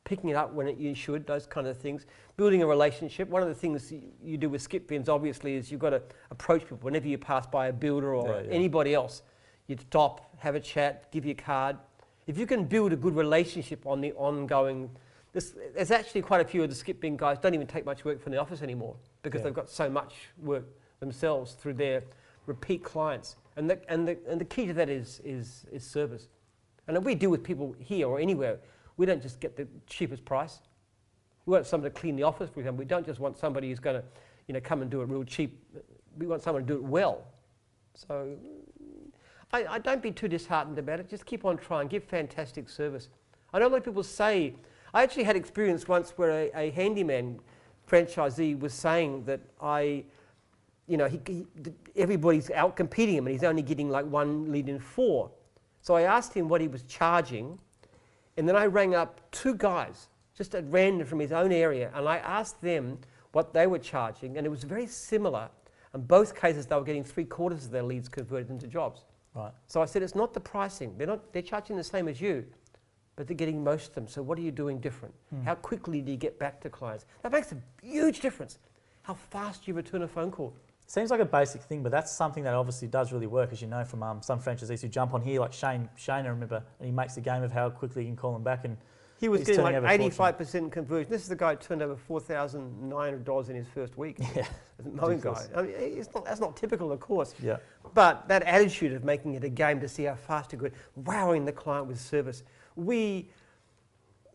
picking it up when it, you should, those kind of things. Building a relationship. One of the things you, you do with skip bins, obviously, is you've got to approach people whenever you pass by a builder or Yeah, yeah. anybody else. You'd stop, have a chat, give you a card. If you can build a good relationship on the ongoing, this, there's actually quite a few of the skip bin guys don't even take much work from the office anymore because Yeah. they've got so much work themselves through their repeat clients. And the, and the, and the key to that is, is, is service. And if we deal with people here or anywhere, we don't just get the cheapest price. We want someone to clean the office, for example. We don't just want somebody who's going to, you know, come and do it real cheap. We want someone to do it well. So I, I don't be too disheartened about it. Just keep on trying. Give fantastic service. I know a lot of people say. I actually had experience once where a, a handyman franchisee was saying that I, you know, he, he, everybody's out competing him and he's only getting like one lead in four. So I asked him what he was charging, and then I rang up two guys just at random from his own area, and I asked them what they were charging, and it was very similar. In both cases, they were getting three quarters of their leads converted into jobs. right. So I said, it's not the pricing. They're not. They're charging the same as you, but they're getting most of them. So what are you doing different? Hmm. How quickly do you get back to clients? That makes a huge difference. How fast you return a phone call. Seems like a basic thing, but that's something that obviously does really work, as you know from um, some franchisees who jump on here, like Shane. Shane, I remember, and he makes the game of how quickly you can call them back. And He was getting like 85% conversion. This is the guy who turned over $4,900 in his first week. yeah, mowing guy. I mean, it's not, that's not typical, of course. yeah, But that attitude of making it a game to see how fast you could, wowing the client with service. We,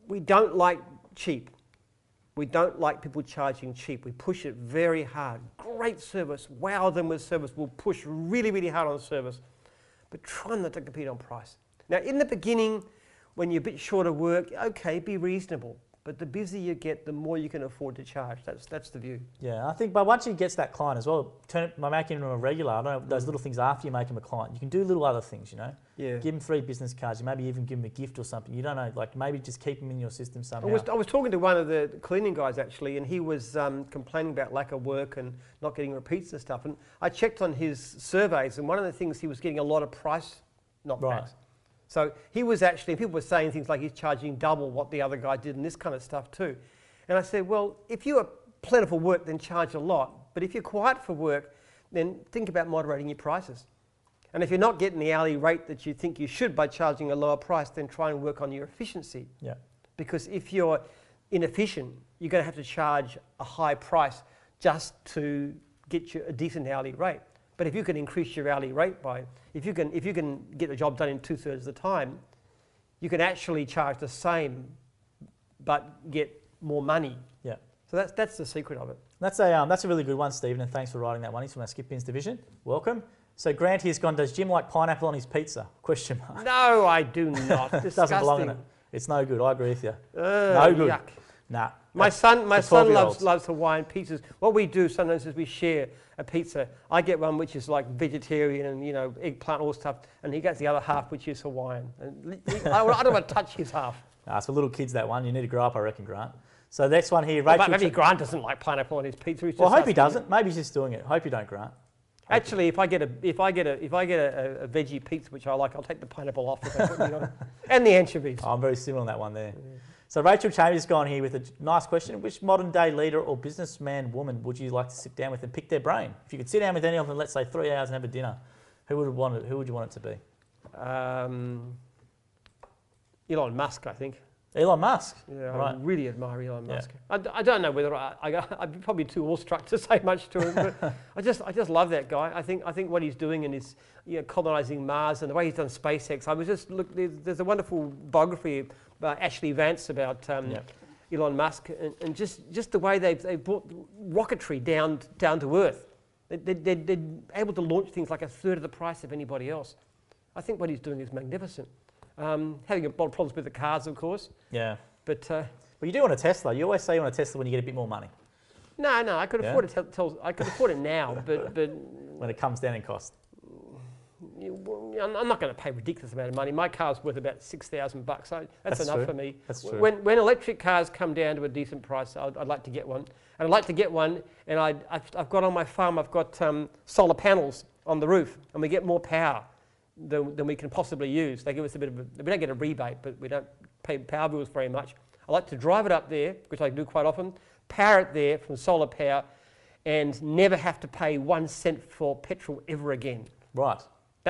we don't like cheap. We don't like people charging cheap. We push it very hard. Great service, wow them with service. We'll push really, really hard on service, but try not to compete on price. Now, in the beginning, when you're a bit short of work, okay, be reasonable. But the busier you get, the more you can afford to charge. That's, that's the view. yeah. I think, but once he gets that client as well, turn it, by making him a regular. I don't know those little things after you make him a client. You can do little other things, you know. Yeah. Give him three business cards. You maybe even give him a gift or something. You don't know, like maybe just keep him in your system I somehow. was, I was talking to one of the cleaning guys actually, and he was um, complaining about lack of work and not getting repeats and stuff. And I checked on his surveys, and one of the things he was getting a lot of price knockbacks. Right. So he was actually, people were saying things like he's charging double what the other guy did and this kind of stuff too. And I said, well, if you are plentiful work, then charge a lot. But if you're quiet for work, then think about moderating your prices. And if you're not getting the hourly rate that you think you should by charging a lower price, then try and work on your efficiency. Yeah. Because if you're inefficient, you're going to have to charge a high price just to get you a decent hourly rate. But if you can increase your hourly rate by, if you can, if you can get the job done in two thirds of the time, you can actually charge the same, but get more money. Yeah. So that's that's the secret of it. That's a um, that's a really good one, Stephen, and thanks for writing that one. He's from our Skip Bins division. Welcome. So Grant here's gone. Does Jim like pineapple on his pizza? Question mark. No, I do not. It doesn't belong in it. It's no good. I agree with you. Ugh, No good. yuck. Nah. My son, my son loves, loves Hawaiian pizzas. What we do sometimes is we share a pizza. I get one which is like vegetarian and you know eggplant, all stuff, and he gets the other half which is Hawaiian. And I, I don't want to touch his half. Nah, it's for little kids that one. You need to grow up, I reckon, Grant. So next one here, But Rachel. maybe Grant doesn't like pineapple on his pizza. He's well, I hope he doesn't. Maybe he's just doing it. Hope you don't, Grant. Actually, if I get a if I get a if I get a, a, veggie pizza which I like, I'll take the pineapple off if they put me on and the anchovies. Oh, I'm very similar on that one there. So Rachel Chambers has gone here with a nice question. Which modern day leader or businessman woman would you like to sit down with and pick their brain? If you could sit down with any of them, let's say three hours and have a dinner, who would want it, who would you want it to be? Um, Elon Musk, I think. Elon Musk. Yeah, Right. I really admire Elon Yeah. Musk. I, d- I don't know whether I, I, I'd be probably too awestruck to say much to him, but I just, I just love that guy. I think, I think what he's doing and his, you know, colonizing Mars and the way he's done SpaceX. I was just look. There's, there's a wonderful biography by Ashley Vance about um, Yeah. Elon Musk and, and just, just the way they've, they've brought rocketry down, down to Earth. They, they, they, they're able to launch things like a third of the price of anybody else. I think what he's doing is magnificent. Um, having a lot of problems with the cars, of course, Yeah. but. Uh, But you do want a Tesla. You always say you want a Tesla when you get a bit more money, No, no, I could Yeah? afford tell, I could afford it now, but but when it comes down in cost. I'm not going to pay a ridiculous amount of money. My car's worth about six thousand bucks. So that's, That's enough true. for me. That's true. When when electric cars come down to a decent price, I'd, I'd like to get one. And I'd like to get one. And I I've, I've got on my farm. I've got um, solar panels on the roof, and we get more power than, than we can possibly use. They give us a bit of a, we don't get a rebate, but we don't pay power bills very much. I like to drive it up there, which I do quite often. Power it there from solar power, and never have to pay one cent for petrol ever again. Right.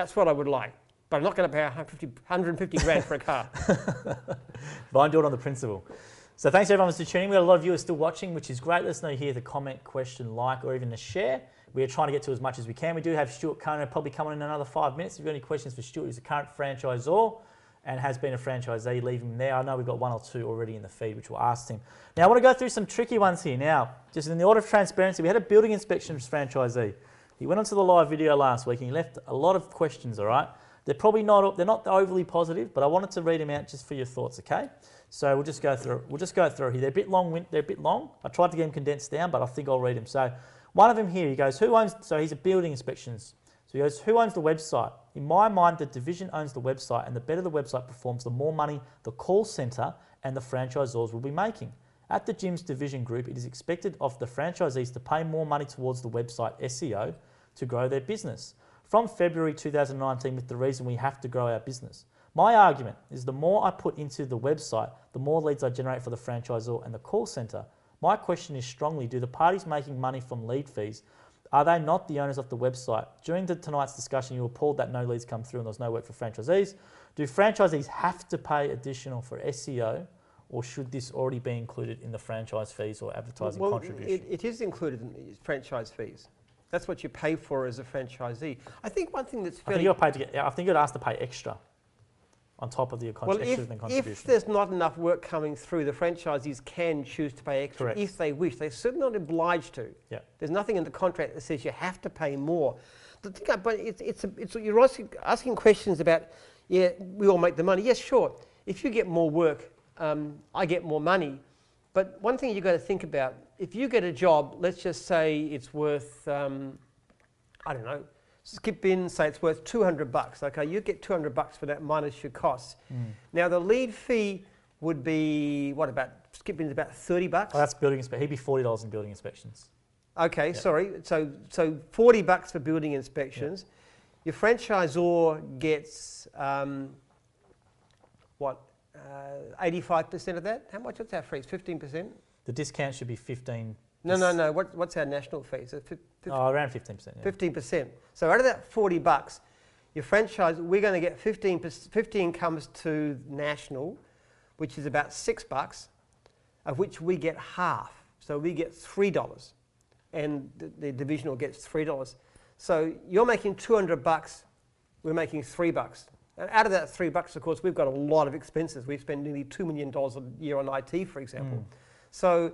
That's what I would like. But I'm not going to pay 150, 150 grand for a car. But I do it on the principle. So thanks everyone for tuning. in. We got a lot of viewers still watching, which is great. Let us know here the comment, question, like, or even a share. We are trying to get to as much as we can. We do have Stuart Conner probably coming in another five minutes. If you've got any questions for Stuart, he's a current franchisor and has been a franchisee. Leave him there. I know we've got one or two already in the feed, which we'll ask him. Now I want to go through some tricky ones here. Now, just in the order of transparency, we had a building inspections franchisee. He went onto the live video last week and he left a lot of questions. All right, they're probably not they're not overly positive, but I wanted to read them out just for your thoughts. Okay, so we'll just go through. We'll just go through here. They're a bit long. They're a bit long. I tried to get them condensed down, but I think I'll read them. So one of them here, he goes, "Who owns?" So he's a building inspections. So he goes, "Who owns the website?" In my mind, the division owns the website, and the better the website performs, the more money the call center and the franchisors will be making. At the Jim's Division Group, it is expected of the franchisees to pay more money towards the website SEO to grow their business. From February 2019, with the reason we have to grow our business. My argument is the more I put into the website, the more leads I generate for the franchisor and the call center. My question is strongly do the parties making money from lead fees are they not the owners of the website? During the, tonight's discussion, you were appalled that no leads come through and there was no work for franchisees. Do franchisees have to pay additional for SEO, or should this already be included in the franchise fees or advertising well, contribution? it, it is included in the franchise fees. That's what you pay for as a franchisee. I think one thing that's I think you're paid to get. I think you're asked to pay extra on top of the well, extra if, than if contribution. there's not enough work coming through, the franchisees can choose to pay extra Correct. if they wish. They're certainly not obliged to. Yeah. There's nothing in the contract that says you have to pay more. The thing, I- but it's, it's, a, it's you're asking, asking questions about, yeah, we all make the money. Yes, sure. If you get more work, um, I get more money. But one thing you've got to think about, if you get a job, let's just say it's worth, um, I don't know, skip in, say it's worth 200 bucks. Okay, you get 200 bucks for that minus your costs. Mm. Now the lead fee would be, what about, skip in is about 30 bucks? Oh, that's building inspection. He'd be forty dollars in building inspections. Okay, Yeah. sorry. So, so 40 bucks for building inspections. Your franchisor gets um, what, uh, 85% of that? How much is our fees? 15%? The discount should be 15. No, no, no. What, what's our national fee? So Oh, around 15%. Yeah. 15%. So out of that 40 bucks, your franchise, we're going to get 15, 15 comes to national, which is about six bucks, of which we get half. So we get $3 and the, the divisional gets $3. So you're making 200 bucks, we're making three bucks. And out of that three bucks, of course, we've got a lot of expenses. We spend nearly $2 million a year on IT, for example. Mm. So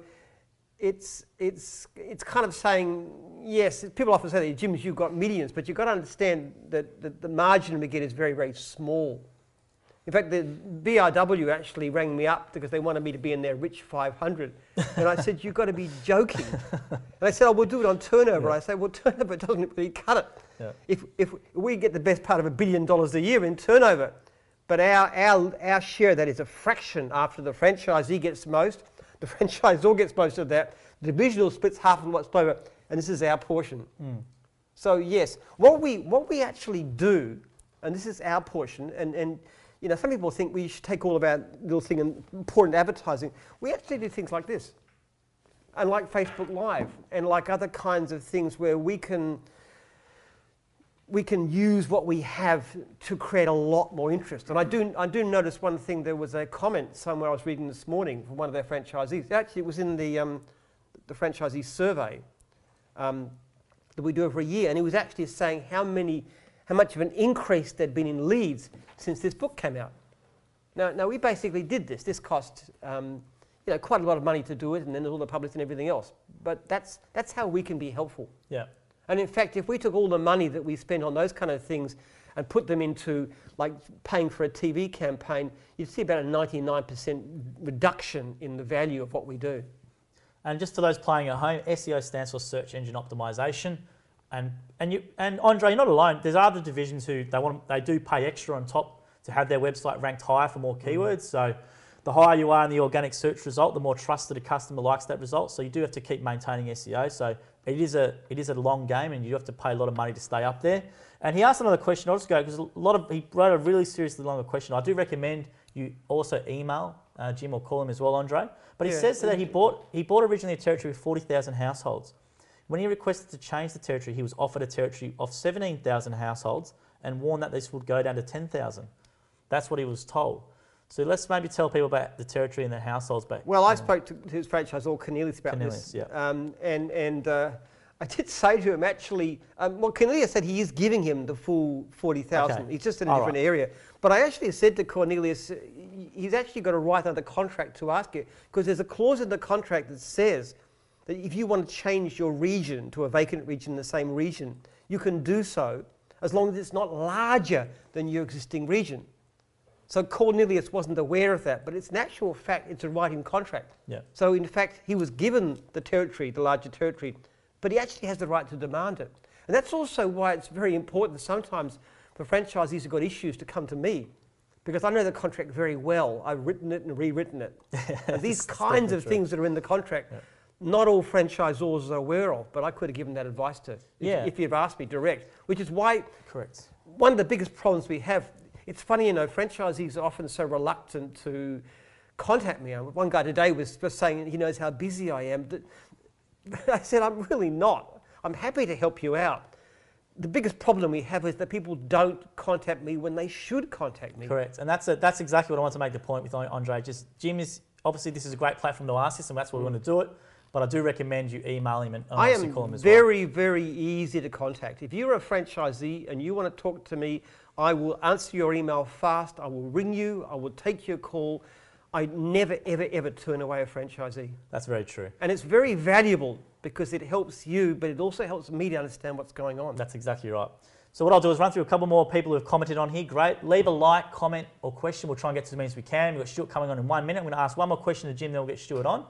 it's, it's, it's kind of saying, yes, people often say that, Jim, you've got millions, but you've got to understand that the, the margin we get is very, very small. In fact, the BRW actually rang me up because they wanted me to be in their Rich 500. And I said, You've got to be joking. and they said, Oh, we'll do it on turnover. Yeah. I said, Well, turnover doesn't really cut it. Yeah. If, if we get the best part of a billion dollars a year in turnover, but our, our, our share of that is a fraction after the franchisee gets most, the franchise all gets most of that, the divisional splits half of what's over, and this is our portion. Hmm. So yes, what we what we actually do, and this is our portion, and, and you know some people think we should take all of our little thing and it advertising. We actually do things like this, and like Facebook Live, and like other kinds of things where we can we can use what we have to create a lot more interest. And I do, I do notice one thing. There was a comment somewhere I was reading this morning from one of their franchisees. Actually, it was in the, um, the franchisee survey um, that we do every year, and he was actually saying how many, how much of an increase there'd been in leads since this book came out. Now, now we basically did this. This cost um, you know, quite a lot of money to do it, and then all the publicity and everything else. But that's, that's how we can be helpful. Yeah. And in fact, if we took all the money that we spend on those kind of things and put them into like paying for a TV campaign, you'd see about a 99% reduction in the value of what we do. And just for those playing at home, SEO stands for search engine optimization. And and you and Andre, you're not alone. There's other divisions who they want they do pay extra on top to have their website ranked higher for more mm-hmm. keywords. So the higher you are in the organic search result, the more trusted a customer likes that result. So you do have to keep maintaining SEO. So it is a it is a long game, and you have to pay a lot of money to stay up there. And he asked another question. I'll just go because a lot of he wrote a really seriously longer question. I do recommend you also email uh, Jim or call him as well, Andre. But he Yeah. says that he bought he bought originally a territory with forty thousand households. When he requested to change the territory, he was offered a territory of seventeen thousand households and warned that this would go down to ten thousand. That's what he was told. So let's maybe tell people about the territory and the households back. Well, I spoke to to his franchisor Cornelius about Cornelius, this, yeah. um, and and uh, I did say to him actually. Um, well, Cornelius said he is giving him the full forty thousand. Okay. He's just in a All different right. area. But I actually said to Cornelius, uh, he's actually got to write another contract to ask it because there's a clause in the contract that says that if you want to change your region to a vacant region in the same region, you can do so as long as it's not larger than your existing region. So Cornelius wasn't aware of that, but it's an actual fact, it's a writing contract. Yeah. So in fact, he was given the territory, the larger territory, but he actually has the right to demand it. And that's also why it's very important sometimes for franchisees who've got issues to come to me, because I know the contract very well. I've written it and rewritten it. and these kinds of true. things that are in the contract, not all franchisors are aware of, but I could have given that advice to if, Yeah. if you've asked me direct, which is why Correct. one of the biggest problems we have, it's funny, you know, franchisees are often so reluctant to contact me. Uh, One guy today was just saying he knows how busy I am. I said, I'm really not. I'm happy to help you out. The biggest problem we have is that people don't contact me when they should contact me. Correct. And that's a, that's exactly what I want to make the point with Andre. Just Jim is obviously this is a great platform to ask this, and that's why we want to do it. But I do recommend you email him and I am call him as well. very, very easy to contact. If you're a franchisee and you want to talk to me, I will answer your email fast. I will ring you. I will take your call. I never, ever, ever turn away a franchisee. That's very true. And it's very valuable because it helps you, but it also helps me to understand what's going on. That's exactly right. So what I'll do is run through a couple more people who have commented on here. Great. Leave a like, comment, or question. We'll try and get to as many as we can. We've got Stuart coming on in one minute. I'm going to ask one more question to Jim, then we'll get Stuart on.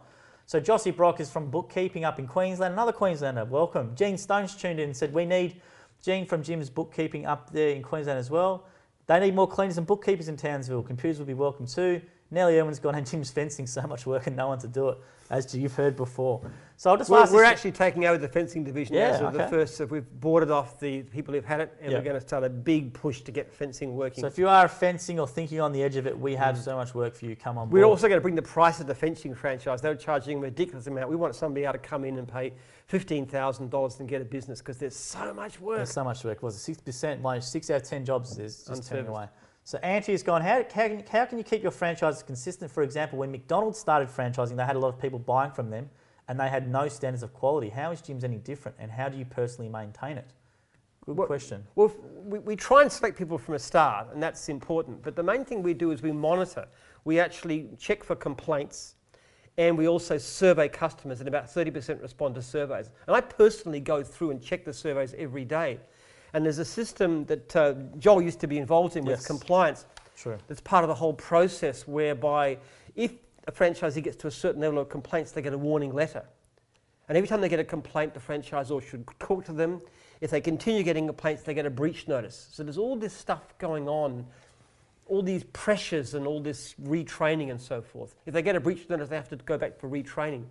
So Jossie Brock is from bookkeeping up in Queensland. Another Queenslander. Welcome. Gene Stones tuned in and said we need Gene from Jim's bookkeeping up there in Queensland as well. They need more cleaners and bookkeepers in Townsville. Computers will be welcome too. Nellie Irwin's gone and Jim's fencing so much work and no one to do it, as you've heard before. So I'll just We're, ask we're actually taking over the fencing division Yeah, as of the first. So we've boarded off the people who've had it, and Yeah. we're going to start a big push to get fencing working. So if you are fencing or thinking on the edge of it, we have mm. so much work for you. Come on board. We're also going to bring the price of the fencing franchise. They were charging a ridiculous amount. We want somebody able to come in and pay fifteen thousand dollars and get a business because there's so much work. There's so much work. Was it six percent? Like six out of ten jobs is just turning away. So has gone. How, how, can, how can you keep your franchises consistent? For example, when McDonald's started franchising, they had a lot of people buying from them, and they had no standards of quality. How is Jim's any different, and how do you personally maintain it? Good Well- question. Well, we, we try and select people from a start, and that's important. But the main thing we do is we monitor. We actually check for complaints, and we also survey customers, and about 30% respond to surveys. And I personally go through and check the surveys every day. And there's a system that uh, Joel used to be involved in with compliance True. that's part of the whole process whereby if a franchisee gets to a certain level of complaints, they get a warning letter. And every time they get a complaint, the franchisor should talk to them. If they continue getting complaints, they get a breach notice. So there's all this stuff going on, all these pressures and all this retraining and so forth. If they get a breach notice, they have to go back for retraining.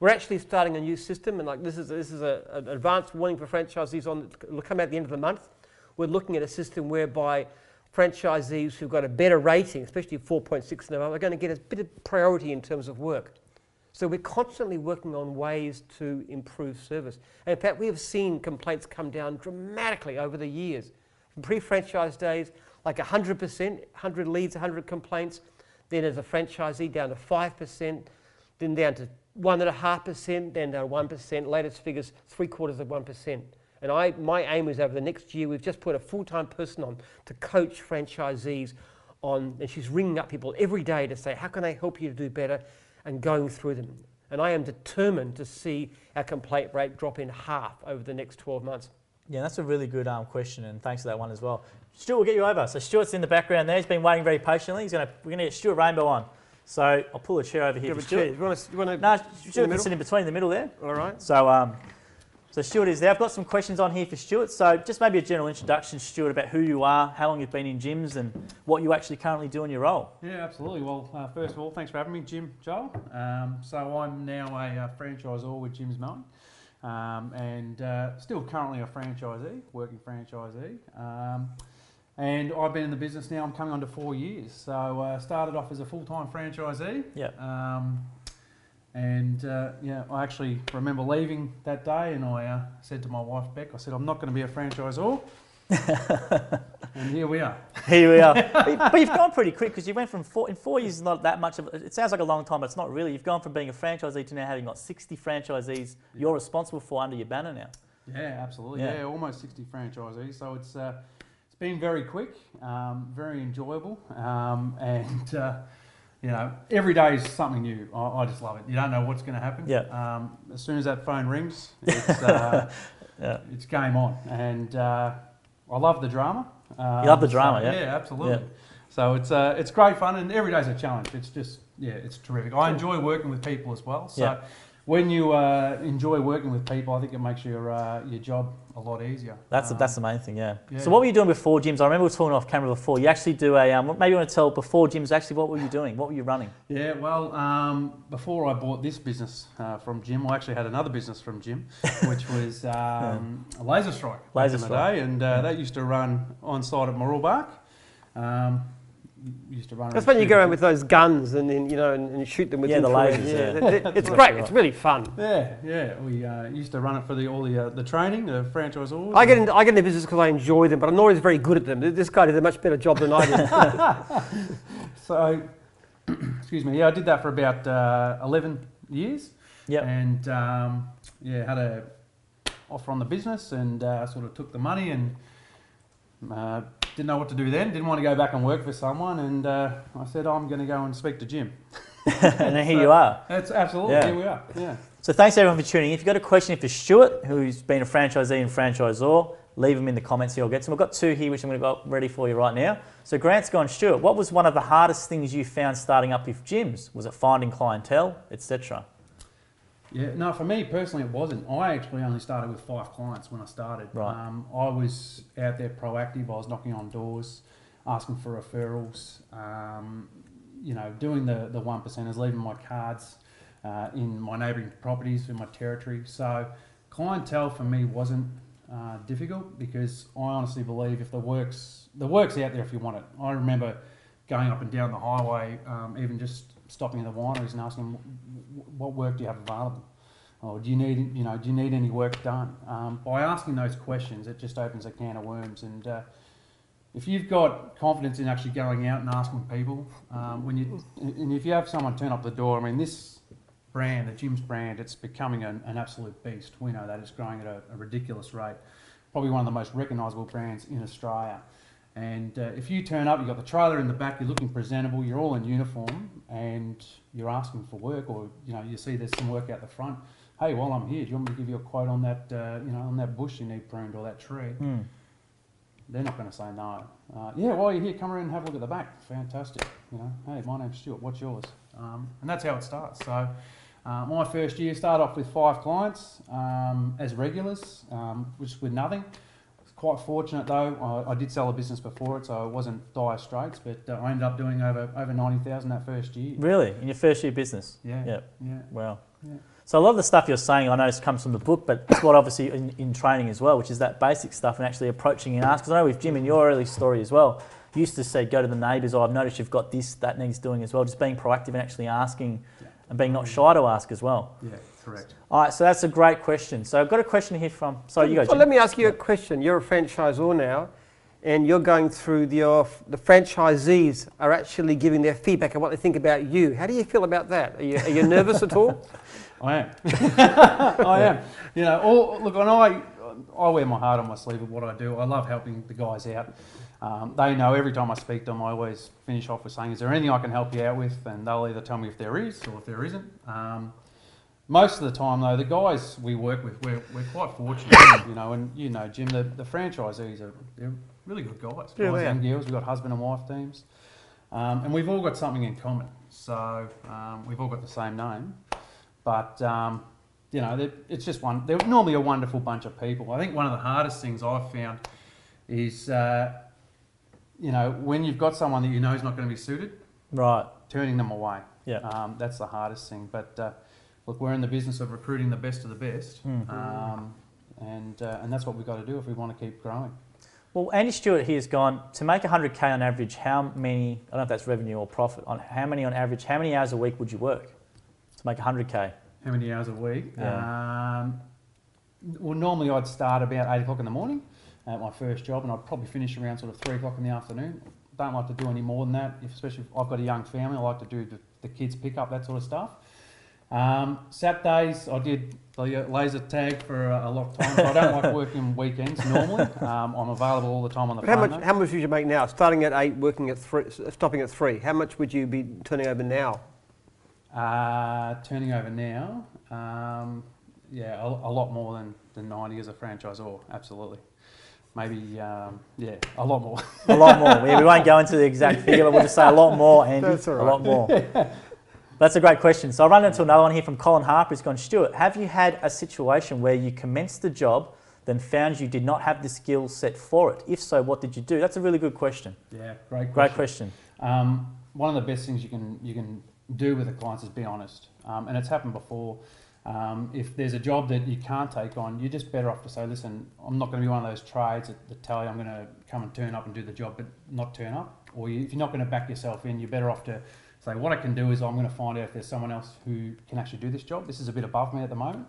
We're actually starting a new system, and like this is this is a, an advanced warning for franchisees on. It'll come out at the end of the month. We're looking at a system whereby franchisees who've got a better rating, especially 4.6 and above, are going to get a bit of priority in terms of work. So we're constantly working on ways to improve service. And in fact, we have seen complaints come down dramatically over the years. From pre-franchise days, like 100%, 100 leads, 100 complaints. Then as a franchisee, down to 5%, then down to 1.5%, then down to 1%. Latest figures, three quarters of 1%. And I, my aim is over the next year, we've just put a full-time person on to coach franchisees on, and she's ringing up people every day to say, how can I help you to do better, and going through them. And I am determined to see our complaint rate drop in half over the next 12 months. Yeah, that's a really good um, question, and thanks for that one as well. Stuart, we'll get you over. So Stuart's in the background there. He's been waiting very patiently. He's gonna we're gonna get Stuart Rainbow on. So I'll pull a chair over here Give for a chair. Stuart. You want to, you want to No, Stuart can sit in between the middle there. All right. So, um, so Stuart is there. I've got some questions on here for Stuart. So, just maybe a general introduction, Stuart, about who you are, how long you've been in Jim's, and what you actually currently do in your role. Yeah, absolutely. Well, uh, first of all, thanks for having me, Jim Joel. Um, so I'm now a uh, franchisor with Jim's Mowing, um, and uh, still currently a franchisee, working franchisee. Um, and I've been in the business now. I'm coming on to four years. So uh, started off as a full-time franchisee. Yeah. Um, and uh, yeah, I actually remember leaving that day, and I uh, said to my wife Beck, I said, I'm not going to be a franchisor. and here we are. Here we are. but, but you've gone pretty quick because you went from four, in four years is not that much of it sounds like a long time, but it's not really. You've gone from being a franchisee to now having got 60 franchisees you're responsible for under your banner now. Yeah, absolutely. Yeah. Yeah, almost 60 franchisees. So it's uh, it's been very quick, um, very enjoyable, um, and uh, you know every day is something new. I, I just love it. You don't know what's going to happen. Yeah. Um, as soon as that phone rings, it's uh, Yeah. it's game on, and uh, I love the drama. You love the drama, so- yeah? Yeah, absolutely. Yeah. So it's uh, it's great fun, and every day's a challenge. It's just yeah, it's terrific. I enjoy working with people as well. So. Yeah. When you uh, enjoy working with people, I think it makes your uh, your job a lot easier. That's, the, Um, that's the main thing, yeah. yeah. So, what were you doing before Jim's? I remember we were talking off camera before. You actually do a, um, maybe you want to tell before Jim's, actually, what were you doing? What were you running? Yeah, well, um, before I bought this business uh, from Jim, I actually had another business from Jim, which was um, a Laser Strike Laser Strike. day, and uh, that used to run on site at Marulbark. Um, used to run. That's around when you go around with those guns and then you know and, and shoot them with Yeah, the lasers, Yeah, yeah. th- th- it's great. It's really fun. Yeah, yeah. We uh, used to run it for the all the uh, the training, the franchisors. I get into, I get into business because I enjoy them, but I'm not always very good at them. This guy did a much better job than I did. So, excuse me. Yeah, I did that for about uh, eleven years. Yeah. And um, yeah, had a offer on the business and uh, sort of took the money and uh, didn't know what to do then. Didn't want to go back and work for someone, and uh, I said I'm going to go and speak to Jim. and then here you are. That's absolutely Yeah. here we are. Yeah. So thanks everyone for tuning in. If you've got a question for Stuart, who's been a franchisee and franchisor, leave them in the comments here. I'll get some. We've got two here, which I'm going to go ready for you right now. So Grant's gone, Stuart, what was one of the hardest things you found starting up with Jim's? Was it finding clientele, etc.? Yeah, no, for me personally, it wasn't. I actually only started with five clients when I started. Right. Um, I was out there proactive. I was knocking on doors, asking for referrals. Um, you know, doing the the one percenters, leaving my cards uh, in my neighbouring properties in my territory. So clientele for me wasn't uh, difficult because I honestly believe if the works the work's out there if you want it. I remember going up and down the highway, um, even just stopping at the wineries and asking, "Wh- "What work do you have available?" Or do you need you know do you need any work done? Um, by asking those questions, it just opens a can of worms. And uh, if you've got confidence in actually going out and asking people, um, when you and if you have someone turn up the door, I mean this brand, the Jim's brand, it's becoming an, an absolute beast. We know that it's growing at a, a ridiculous rate. Probably one of the most recognisable brands in Australia. And uh, if you turn up, you've got the trailer in the back, you're looking presentable, you're all in uniform, and you're asking for work, or you know you see there's some work out the front. Hey, while I'm here, do you want me to give you a quote on that, uh, you know, on that bush you need pruned or that tree? Mm. They're not going to say no. Uh, yeah, while you're here, come around and have a look at the back. Fantastic. You know, hey, my name's Stuart. What's yours? Um, and that's how it starts. So, uh, my first year started off with five clients um, as regulars, um, which with nothing. Quite fortunate though. I, I did sell a business before it, so it wasn't dire straits. But uh, I ended up doing over over ninety thousand that first year. Really? In your first year business? Yeah. Yeah. Yeah. Wow. Yeah. So a lot of the stuff you're saying, I notice comes from the book, but it's what obviously in, in training as well, which is that basic stuff and actually approaching and ask. Because I know with Jim in your early story as well, you used to say go to the neighbours. Oh, I've noticed you've got this that needs doing as well. Just being proactive and actually asking, Yeah. and being not shy to ask as well. Yeah. Correct. All right, so that's a great question. So I've got a question here from. Sorry, you go. Well, Jim. let me ask you a question. You're a franchisor now, and you're going through the, your, the franchisees are actually giving their feedback on what they think about you. How do you feel about that? Are you, are you nervous at all? I am. I am. You know, all, look, and I, I wear my heart on my sleeve of what I do. I love helping the guys out. Um, they know every time I speak to them, I always finish off with saying, "Is there anything I can help you out with?" And they'll either tell me if there is or if there isn't. Um, most of the time, though, the guys we work with, we're, we're quite fortunate, you know. And you know, Jim, the, the franchisees are they're really good guys, Yeah, guys and girls. We've got husband and wife teams, um, and we've all got something in common. So um, we've all got the same name, but um, you know, it's just one. They're normally a wonderful bunch of people. I think one of the hardest things I've found is, uh, you know, when you've got someone that you know is not going to be suited, Right. turning them away. Yeah. Um, that's the hardest thing. But uh, look, we're in the business of recruiting the best of the best, Mm. um, and uh, and that's what we've got to do if we want to keep growing. Well, Andy Stewart here has gone to make 100k on average. How many? I don't know if that's revenue or profit. On how many on average? How many hours a week would you work to make 100k? How many hours a week? Yeah. Um, well, normally I'd start about eight o'clock in the morning at my first job, and I'd probably finish around sort of three o'clock in the afternoon. Don't like to do any more than that, especially if I've got a young family. I like to do the, the kids pick up that sort of stuff. Um, Saturdays I did the laser tag for a, a lot of time. So I don't like working weekends normally. Um, I'm available all the time on the But how phone. much, though. how much would you make now? Starting at eight, working at three, stopping at three. How much would you be turning over now? Uh, turning over now, um, yeah, a, a lot more than, than 90 as a franchisor, absolutely. Maybe, um, yeah, a lot more. A lot more. Yeah, we won't go into the exact figure, but we'll just say a lot more, Andy. That's all A lot more. That's a great question. So I'll run into another one here from Colin Harper. He's gone, Stuart, have you had a situation where you commenced the job, then found you did not have the skill set for it? If so, what did you do? That's a really good question. Yeah, great Great question. question. Um, one of the best things you can, you can do with the clients is be honest. Um, and it's happened before. Um, if there's a job that you can't take on, you're just better off to say, listen, I'm not going to be one of those trades that, that tell you I'm going to come and turn up and do the job, but not turn up. Or you, if you're not going to back yourself in, you're better off to say, what I can do is I'm going to find out if there's someone else who can actually do this job. This is a bit above me at the moment.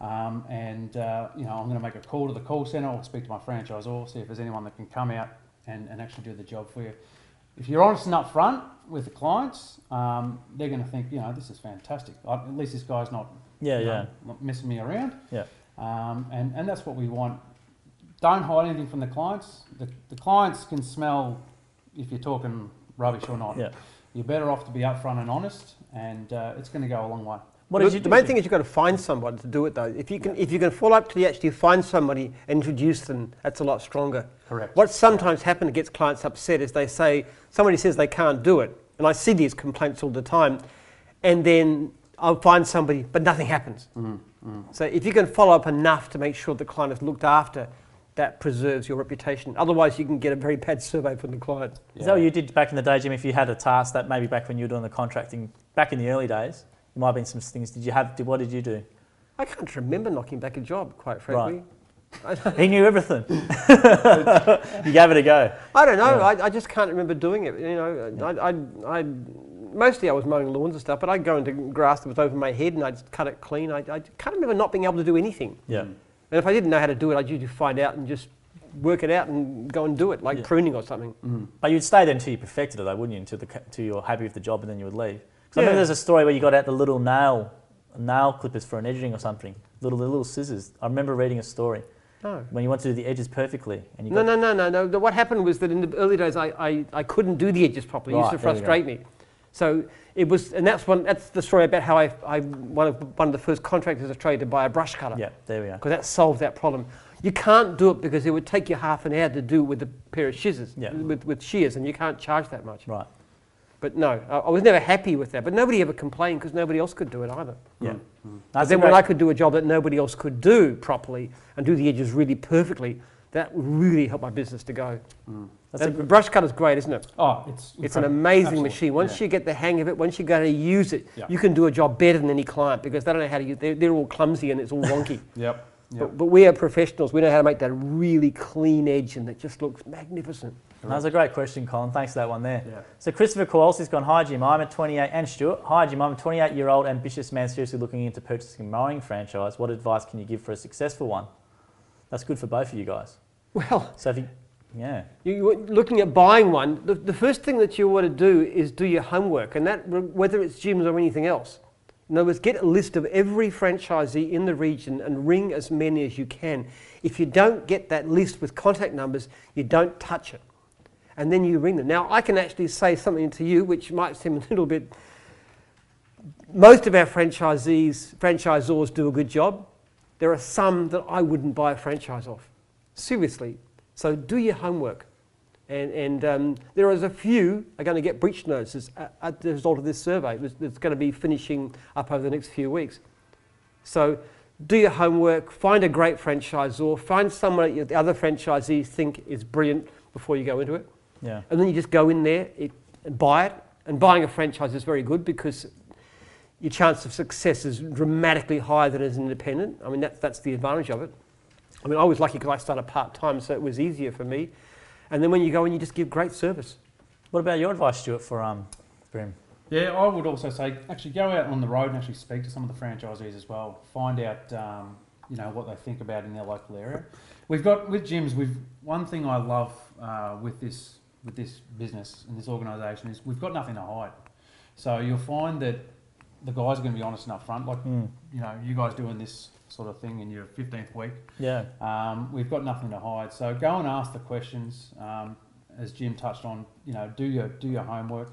Um, and, uh, you know, I'm going to make a call to the call centre or speak to my franchisor, see if there's anyone that can come out and, and actually do the job for you. If you're honest and upfront with the clients, um, they're going to think, you know, this is fantastic. At least this guy's not, Yeah, you know, yeah. messing me around. Yeah. Um, and, and that's what we want. Don't hide anything from the clients. The, the clients can smell if you're talking rubbish or not. Yeah. You're better off to be upfront and honest, and uh, it's going to go a long way. What the, you the main thing is you've got to find somebody to do it though. If you can, if you can follow up to the actually find somebody and introduce them, that's a lot stronger. Correct. What sometimes happens that gets clients upset is they say somebody says they can't do it, and I see these complaints all the time, and then I'll find somebody, but nothing happens. Mm, mm. So if you can follow up enough to make sure the client is looked after, that preserves your reputation. Otherwise, you can get a very bad survey from the client. Is that what you did back in the day, Jim? If you had a task that maybe back when you were doing the contracting, back in the early days, there might have been some things. Did you have? Did, what did you do? I can't remember knocking back a job, quite frankly. Right. He knew everything. you gave it a go. I don't know. Yeah. I, I just can't remember doing it. You know, I, I, I, mostly I was mowing lawns and stuff, but I'd go into grass that was over my head and I'd cut it clean. I, I can't remember not being able to do anything. Yeah. And if I didn't know how to do it, I'd usually find out and just work it out and go and do it, like Yeah. pruning or something. Mm. But you'd stay there until you perfected it, though, wouldn't you? Until, the, until you were happy with the job, and then you would leave. 'Cause I remember there's a story where you got out the little nail, nail clippers for an edging or something, little the little scissors. I remember reading a story No. when you wanted to do the edges perfectly, and you No, got, no, no, no, no. What happened was that in the early days, I, I, I couldn't do the edges properly. It used to there we go. frustrate me. So it was, and that's one. That's the story about how I, I one of one of the first contractors I tried to buy a brush cutter. yeah, there we are. because that solved that problem. You can't do it because it would take you half an hour to do it with a pair of scissors, Yeah. with, with shears, and you can't charge that much. Right. But no, I, I was never happy with that. But nobody ever complained because nobody else could do it either. Yeah. Mm. But That's then when I could do a job that nobody else could do properly and do the edges really perfectly, that really helped my business to go. Mm. That's a brush cutter's great, isn't it? Oh, it's It's an amazing Absolutely. machine. Once Yeah. you get the hang of it, once you go to use it, Yeah. you can do a job better than any client because they don't know how to use They're, they're all clumsy and it's all wonky. Yep. Yep. But, but we are professionals. We know how to make that really clean edge and that just looks magnificent. That was a great question, Colin. Thanks for that one there. Yeah. So Christopher Kowalski's gone, Hi Jim, I'm a 28, and Stuart, Hi Jim, I'm a 28 year old ambitious man seriously looking into purchasing a mowing franchise. What advice can you give for a successful one? That's good for both of you guys. Well, So if you, yeah, you, you're looking at buying one, the, the first thing that you want to do is do your homework, and that whether it's Jim's or anything else. In other words, get a list of every franchisee in the region and ring as many as you can. If you don't get that list with contact numbers, you don't touch it. And then you ring them. Now, I can actually say something to you which might seem a little bit. Most of our franchisees, franchisors do a good job. There are some that I wouldn't buy a franchise off. Seriously. So do your homework. And, and um, there is a few are going to get breach notices a- as the result of this survey. It's, it's going to be finishing up over the next few weeks. So do your homework, find a great franchisor, find someone that the other franchisees think is brilliant before you go into it. yeah, And then you just go in there it, and buy it. And buying a franchise is very good because your chance of success is dramatically higher than as an independent. I mean, that's, that's the advantage of it. I mean, I was lucky because I started part time, so it was easier for me. And then when you go in, you just give great service. What about your advice, Stuart, for um, for him? Yeah, I would also say actually go out on the road and actually speak to some of the franchisees as well. Find out um, you know what they think about in their local area. We've got with Jim's. We've one thing I love uh, with this with this business and this organisation is we've got nothing to hide. So you'll find that the guys are going to be honest and upfront. Like Mm. you know, you guys doing this sort of thing in your fifteenth week. Yeah, Um, we've got nothing to hide. So go and ask the questions. Um, as Jim touched on, you know, do your do your homework.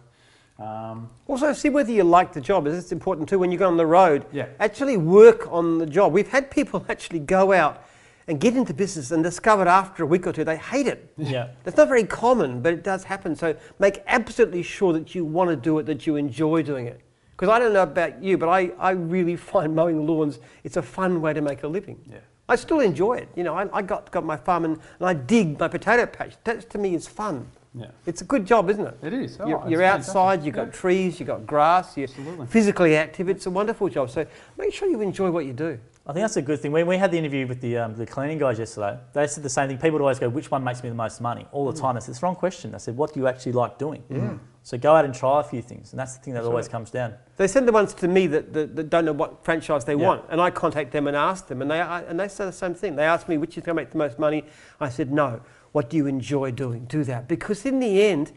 Um, Also, see whether you like the job. It's important too when you go on the road. yeah, Actually, work on the job. We've had people actually go out and get into business and discovered after a week or two they hate it. yeah, That's not very common, but it does happen. So make absolutely sure that you want to do it, that you enjoy doing it. Because I don't know about you, but I, I really find mowing lawns, it's a fun way to make a living. yeah. I still enjoy it. You know, I, I got, got my farm and, and I dig my potato patch. That to me is fun. Yeah, It's a good job, isn't it? it is. Oh, You're, it's you're outside, you've got Yeah, trees, you've got grass, you're absolutely. physically active. It's a wonderful job. So make sure you enjoy what you do. I think that's a good thing. When we had the interview with the, um, the cleaning guys yesterday, they said the same thing. People would always go, which one makes me the most money? All the time. I said, it's the wrong question. I said, what do you actually like doing? Yeah. So go out and try a few things. And that's the thing that That's always right. comes down. They send the ones to me that, that, that don't know what franchise they Yeah. want, and I contact them and ask them, and they, I- and they say the same thing. They ask me which is going to make the most money. I said, no. What do you enjoy doing? Do that. Because in the end,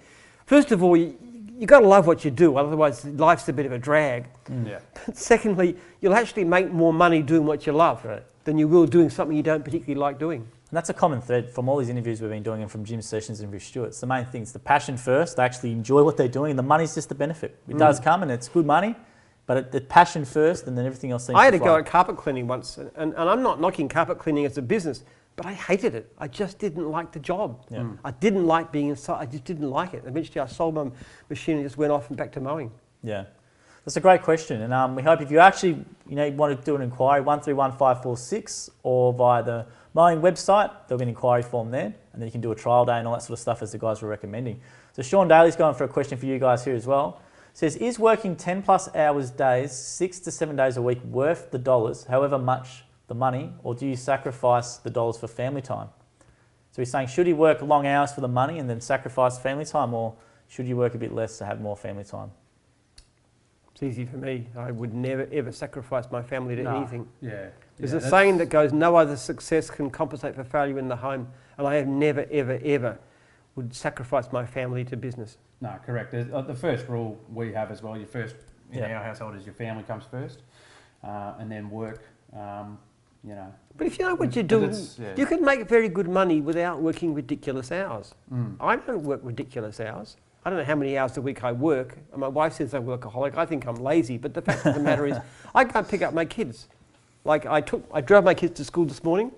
first of all, you, you got to love what you do, otherwise life's a bit of a drag. Mm. Yeah, But secondly, you'll actually make more money doing what you love Right. than you will doing something you don't particularly like doing. And that's a common thread from all these interviews we've been doing and from Jim's sessions and with Stuart's. The main thing is the passion first. They actually enjoy what they're doing, and the money's just the benefit. It does come, and it's good money, but it, the passion first, and then everything else seems I had to to go at carpet cleaning once, and, and I'm not knocking carpet cleaning as a business, but I hated it. I just didn't like the job. Yeah. Mm. I didn't like being inside. I just didn't like it. Eventually, I sold my machine and just went off and back to mowing. Yeah, that's a great question, and um, we hope if you actually you know want to do an inquiry, one three one five four six, or via the mowing website. There'll be an inquiry form there, and then you can do a trial day and all that sort of stuff as the guys were recommending. So Sean Daly's going for a question for you guys here as well. Says, is working 10 plus hours days, six to seven days a week, worth the dollars, however much the money, or do you sacrifice the dollars for family time? So he's saying, should he work long hours for the money and then sacrifice family time, or should you work a bit less to have more family time? It's easy for me. I would never ever sacrifice my family to No. anything. Yeah. There's yeah, a saying that goes, "No other success can compensate for failure in the home," and I have never, ever, ever would sacrifice my family to business. No, correct. Uh, The first rule we have as well, your first in Yeah. our household is your family comes first, uh, and then work. Um, you know. But if you know what you're doing, yeah. you can make very good money without working ridiculous hours. Mm. I don't work ridiculous hours. I don't know how many hours a week I work. My wife says I'm a workaholic. I think I'm lazy. But the fact of the matter is, I can't pick up my kids. Like I took, I drove my kids to school this morning.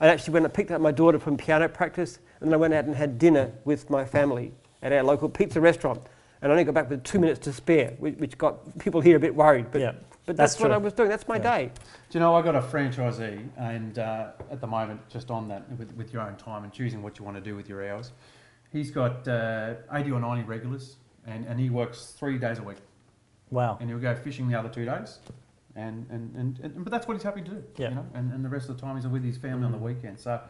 I actually went and picked up my daughter from piano practice, and then I went out and had dinner with my family at our local pizza restaurant. And I only got back with two minutes to spare, which, which got people here a bit worried. But, Yeah, but that's that's, what. I was doing. That's my Yeah. day. Do you know I got a franchisee, and uh, at the moment, just on that with, with your own time and choosing what you want to do with your hours, he's got uh, 80 or 90 regulars, and, and he works three days a week, Wow. and he'll go fishing the other two days, and, and, and, and but that's what he's happy to do, Yeah. you know, and, and the rest of the time he's with his family on the weekend. So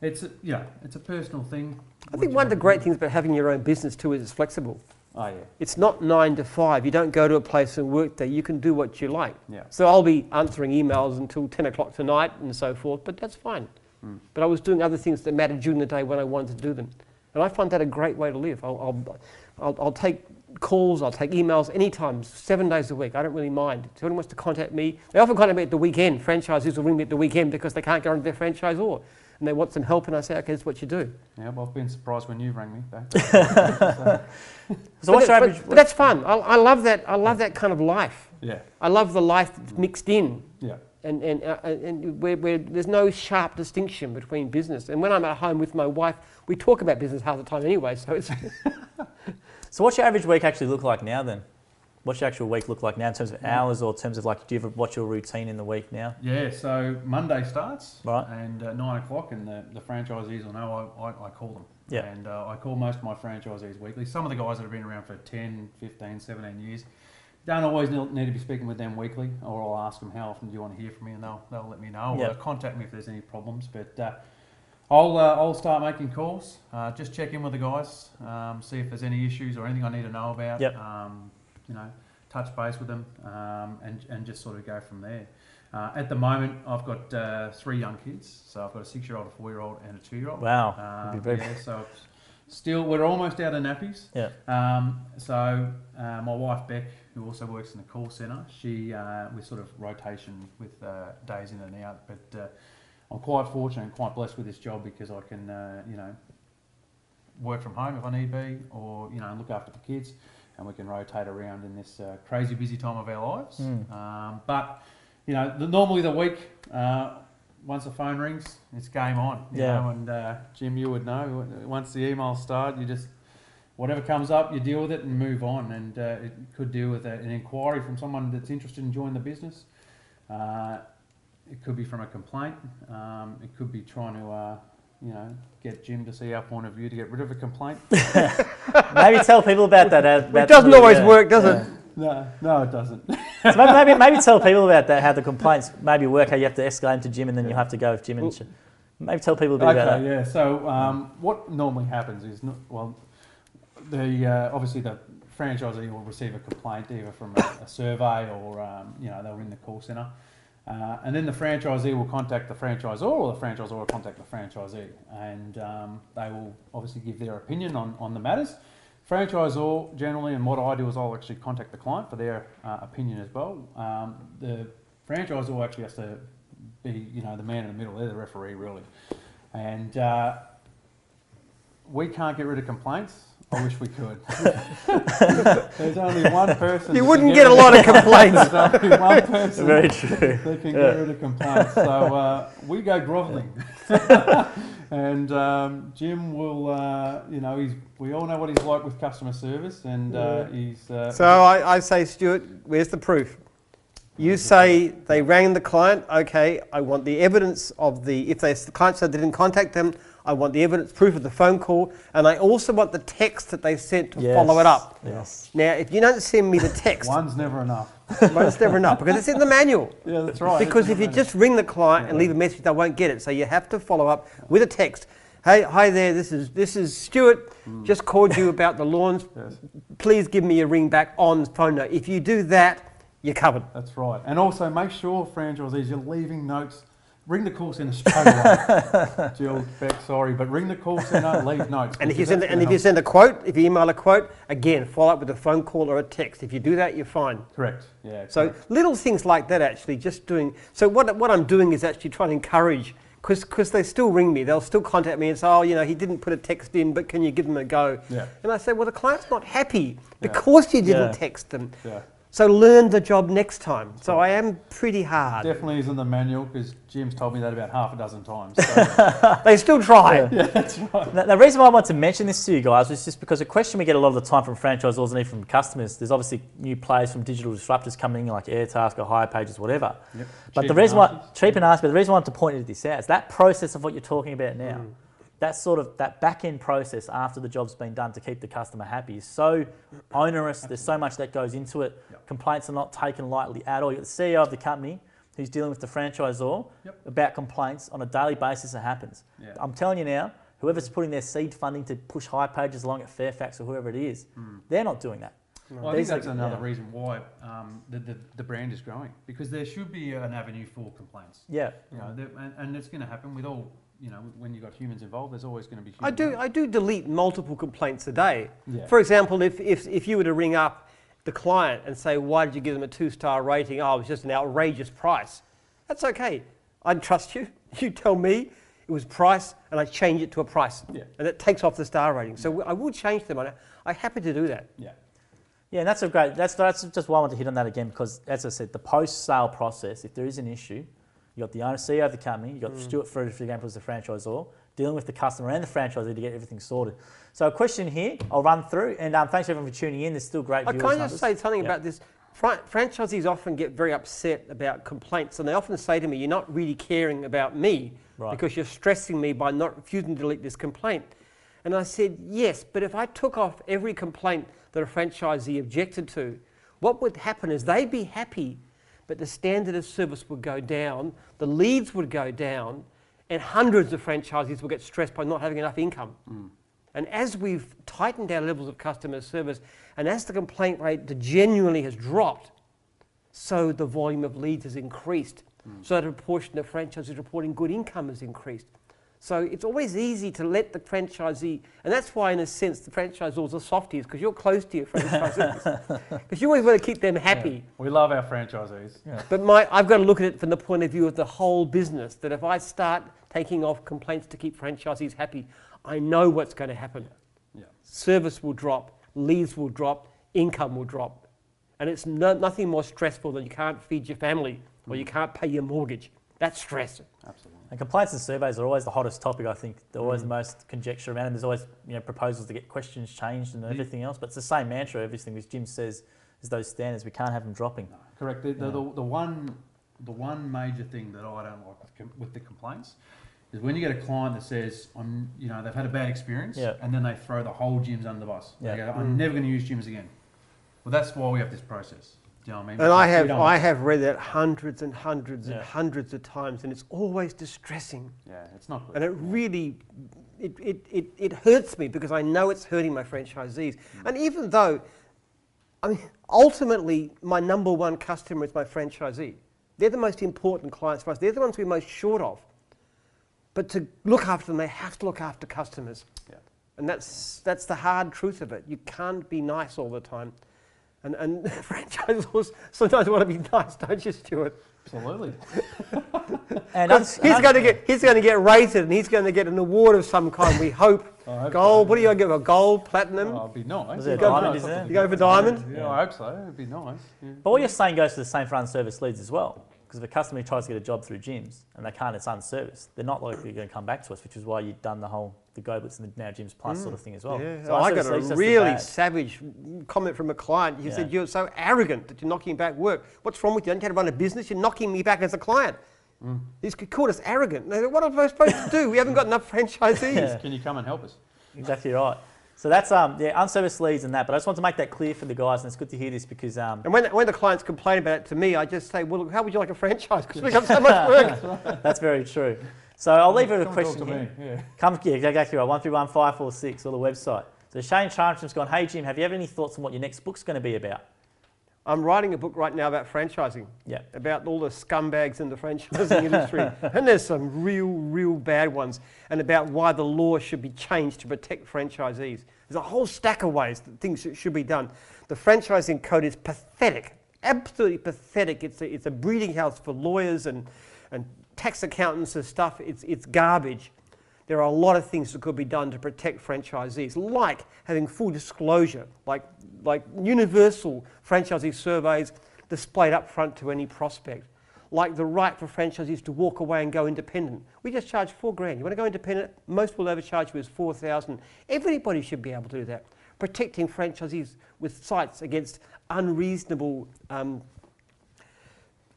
it's a, yeah, it's a personal thing. I think one of the great do. things about having your own business too is it's flexible. Oh yeah, It's not nine to five. You don't go to a place and work there. You can do what you like. yeah. So I'll be answering emails until 10 o'clock tonight and so forth, but that's fine. Mm. But I was doing other things that mattered during the day when I wanted to do them. And I find that a great way to live. I'll, I'll, I'll, I'll take calls, I'll take emails anytime, seven days a week. I don't really mind. If anyone wants to contact me, they often contact me at the weekend. Franchisees will ring me at the weekend because they can't get onto their franchisor and they want some help. And I say, okay, that's what you do. Yeah, well, I've been surprised when you rang me back. So, So what's but, your but- average? but that's fun. I, I love that. I love that kind of life. yeah, I love the life that's mixed in. yeah. and, and, uh, and where, where there's no sharp distinction between business. And when I'm at home with my wife, we talk about business half the time anyway. So it's So what's your average week actually look like now then? What's your actual week look like now in terms of hours or in terms of like, do you ever watch your routine in the week now? Yeah, so Monday starts, Right. and uh, nine o'clock, and the, the franchisees will know I, I, I call them. Yeah. And uh, I call most of my franchisees weekly. Some of the guys that have been around for 10, 15, 17 years don't always need to be speaking with them weekly, or I'll ask them how often do you want to hear from me, and they'll, they'll let me know, or contact me if there's any problems. But uh, I'll, uh, I'll start making calls, uh, just check in with the guys, um, see if there's any issues or anything I need to know about. Yep. Um, you know, touch base with them, um, and, and just sort of go from there. Uh, at the moment, I've got uh, three young kids, so I've got a six-year-old, a four-year-old, and a two-year-old. Wow. Um, yeah, so still we're almost out of nappies. Yeah. Um, so uh, my wife Beck, who also works in the call centre, she uh, we sort of rotation with uh, days in and out. But uh, I'm quite fortunate and quite blessed with this job because I can uh, you know work from home if I need be, or you know look after the kids, and we can rotate around in this uh, crazy busy time of our lives. Mm. Um, but you know, the, normally the week. Uh, once the phone rings, it's game on. You Yeah. Know? And uh, Jim, you would know. Once the emails start, you just whatever comes up, you deal with it and move on. And uh, it could deal with a, an inquiry from someone that's interested in joining the business. Uh, it could be from a complaint. Um, it could be trying to, uh, you know, get Jim to see our point of view to get rid of a complaint. maybe tell people about that. uh, about it doesn't the- always yeah, work, does yeah. it? no, no, it doesn't. So maybe, maybe, maybe tell people about that, how the complaints maybe work, how you have to escalate them to Jim and then you have to go with Jim and sh- maybe tell people a bit about Okay, that. yeah. So um, what normally happens is, no- well, the uh, obviously the franchisee will receive a complaint either from a, a survey or um, you know they'll ring the call centre, uh, and then the franchisee will contact the franchisor or the franchisor will contact the franchisee, and um, they will obviously give their opinion on, on the matters. Franchisor generally, and what I do is I'll actually contact the client for their uh, opinion as well. Um, the franchisor actually has to be, you know, the man in the middle. They're the referee, really. And uh, we can't get rid of complaints. I wish we could. There's only one person. You wouldn't can get a lot of complaints. There's only one person Very true. that can Yeah. get rid of complaints. So uh, we go grovelling. and um, Jim will, uh, you know, he's. We all know what he's like with customer service, and uh, he's. Uh, So I, I say, Stuart, where's the proof? You say they rang the client. Okay, I want the evidence of the. If they, the client said they didn't contact them, I want the evidence, proof of the phone call, and I also want the text that they sent to follow it up. Yes. Now, if you don't send me the text, One's never enough. well, it's never enough because it's in the manual. Yeah, that's right. Because if you just ring the client and leave a message, they won't get it. So you have to follow up with a text. Hey, hi there. This is this is Stuart. Hmm. Just called you about the lawns. Yes. Please give me a ring back on phone note. If you do that, you're covered. That's right. And also make sure, franchisees, you're leaving notes. Ring the call centre straight. Jill, Beck, sorry, but ring the call centre, leave notes. And if you send that's and if you send a quote, if you email a quote, again follow up with a phone call or a text. If you do that, you're fine. Correct. Yeah. So correct. little things like that, actually, just doing. So what, what I'm doing is actually trying to encourage, because they still ring me, they'll still contact me and say, oh, you know, he didn't put a text in, but can you give them a go? Yeah. And I say, well, the client's not happy because you didn't Yeah. text them. Yeah. So learn the job next time. So I am pretty hard. Definitely is in the manual because Jim's told me that about half a dozen times. So, They still try. The, the reason why I want to mention this to you guys was just because a question we get a lot of the time from franchisors and even from customers. There's obviously new players from digital disruptors coming in, like Airtask or hipages, whatever. Yep. But Cheap the and reason why nasty. cheap and nasty, but the reason I want to point this out is that process of what you're talking about now. Mm. That sort of that back end process after the job's been done to keep the customer happy is so onerous. There's so much that goes into it. Yep. Complaints are not taken lightly at all. You've got the CEO of the company who's dealing with the franchisor Yep. about complaints on a daily basis. It happens. Yeah. I'm telling you now, whoever's putting their seed funding to push hipages along at Fairfax or whoever it is, they're not doing that. Well, I think These are- that's another yeah. reason why um, the, the, the brand is growing because there should be an avenue for complaints. Yeah. You know, and, and it's going to happen with all. You know, when you've got humans involved, there's always going to be. I do, error. I do delete multiple complaints a day. Yeah. For example, if, if, if you were to ring up the client and say, why did you give them a two-star rating? Oh, it was just an outrageous price. That's okay. I'd trust you. You tell me it was price and I change it to a price. Yeah. And it takes off the star rating. So I will change them. I- I'm happy to do that. Yeah. Yeah, and that's a great. That's that's just why I want to hit on that again because, as I said, the post-sale process. If there is an issue, you got the owner, CEO of the company, you got Stuart Fruit, for example, as the franchisor, dealing with the customer and the franchisee to get everything sorted. So, a question here, I'll run through, and um, thanks everyone for tuning in. There's still great. I can just say something Yeah. about this? Fran- franchisees often get very upset about complaints, and they often say to me, "You're not really caring about me Right. because you're stressing me by not refusing to delete this complaint." And I said, "Yes, but if I took off every complaint that a franchisee objected to, what would happen is they'd be happy, but the standard of service would go down, the leads would go down, and hundreds of franchisees will get stressed by not having enough income." Mm. And as we've tightened our levels of customer service, and as the complaint rate genuinely has dropped, so the volume of leads has increased. Mm. So the proportion of franchisees reporting good income has increased. So it's always easy to let the franchisee, and that's why, in a sense, the franchisors are softies because you're close to your franchisees. Because you always want to keep them happy. We love our franchisees. But my, I've got to look at it from the point of view of the whole business. That if I start taking off complaints to keep franchisees happy, I know what's going to happen. Yeah. Service will drop, leads will drop, income will drop. And it's no, nothing more stressful than you can't feed your family or you mm. can't pay your mortgage. That's stress. Absolutely. And complaints and surveys are always the hottest topic. I think they're always the mm. most conjecture around, and there's always you know proposals to get questions changed and mm. everything else. But it's the same mantra. Everything which Jim says is those standards. We can't have them dropping. Correct. The, the, the, the one the one major thing that I don't like with, com- with the complaints is when you get a client that says, "I'm," you know, they've had a bad experience, Yeah. and then they throw the whole Jim's under the bus. They Yeah. go, "I'm mm. never going to use Jim's again." Well, that's why we have this process. Do you know I mean? And I have, I have read that hundreds and hundreds and hundreds of times, and it's always distressing. Yeah, it's not good. And it really, it, it, it, it hurts me because I know it's hurting my franchisees. Mm. And even though, I mean, ultimately, my number one customer is my franchisee. They're the most important clients for us. They're the ones we're most short of. But to look after them, they have to look after customers. Yeah. And that's, that's the hard truth of it. You can't be nice all the time. And, and franchisors sometimes want to be nice, don't you, Stuart? Absolutely. And Because he's going to get he's going to get rated and he's going to get an award of some kind. We hope. Hope gold. so. What do you gonna give? A gold, platinum? Oh, it'd be nice. Was it You'd go for diamond, nice, is something it? You go for diamond? Yeah, I hope so. It'd be nice. Yeah. But what you're saying goes to the same for unserviced leads as well. Because if a customer tries to get a job through Jim's and they can't, it's unserviced, they're not likely going to come back to us, which is why you've done the whole the Go Blitz and the Now Jim's Plus sort of thing as well. Yeah, So I got a leads, that's the really savage comment from a client. He Yeah. said, You're so arrogant that you're knocking back work. What's wrong with you? Don't you have to run a business? You're knocking me back as a client. Mm. He's called us arrogant. Now, What am I supposed to do? We haven't got enough franchisees. Yeah. Can you come and help us? Exactly right. So that's um yeah unserviced leads and that. But I just want to make that clear for the guys, and it's good to hear this because um And when, when the clients complain about it to me, I just say, Well, how would you like a franchise? Because we've got so much work. that's very true. So I'll leave it with a question here. me. Yeah. Come, yeah, exactly right. One three one five four six or the website. So Shane Charntram's gone. Hey Jim, have you ever any thoughts on what your next book's going to be about? I'm writing a book right now about franchising, Yeah. about all the scumbags in the franchising industry. And there's some real, real bad ones, and about why the law should be changed to protect franchisees. There's a whole stack of ways that things should be done. The franchising code is pathetic, absolutely pathetic. It's a, it's a breeding house for lawyers and, and tax accountants and stuff. It's, it's garbage. There are a lot of things that could be done to protect franchisees, like having full disclosure, like, like universal franchisee surveys displayed up front to any prospect, like the right for franchisees to walk away and go independent. We just charge four grand. You want to go independent? Most will overcharge you is 4,000. Everybody should be able to do that. Protecting franchisees with sites against unreasonable um,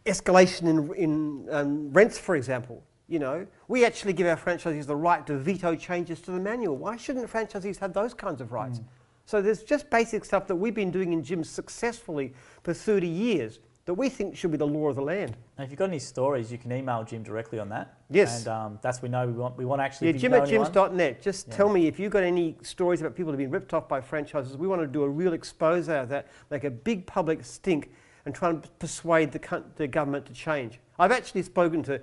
escalation in, in um, rents, for example. You know, we actually give our franchisees the right to veto changes to the manual. Why shouldn't franchisees have those kinds of rights? So there's just basic stuff that we've been doing in Jim's successfully for 30 years that we think should be the law of the land. And if you've got any stories, you can email Jim directly on that. Yes. And um, that's we know we want. We want to actually. Yeah, Jim at jims.net. Just Yeah. tell me if you've got any stories about people who've been ripped off by franchises. We want to do a real expose of that, make a big public stink, and try and persuade the, the government to change. I've actually spoken to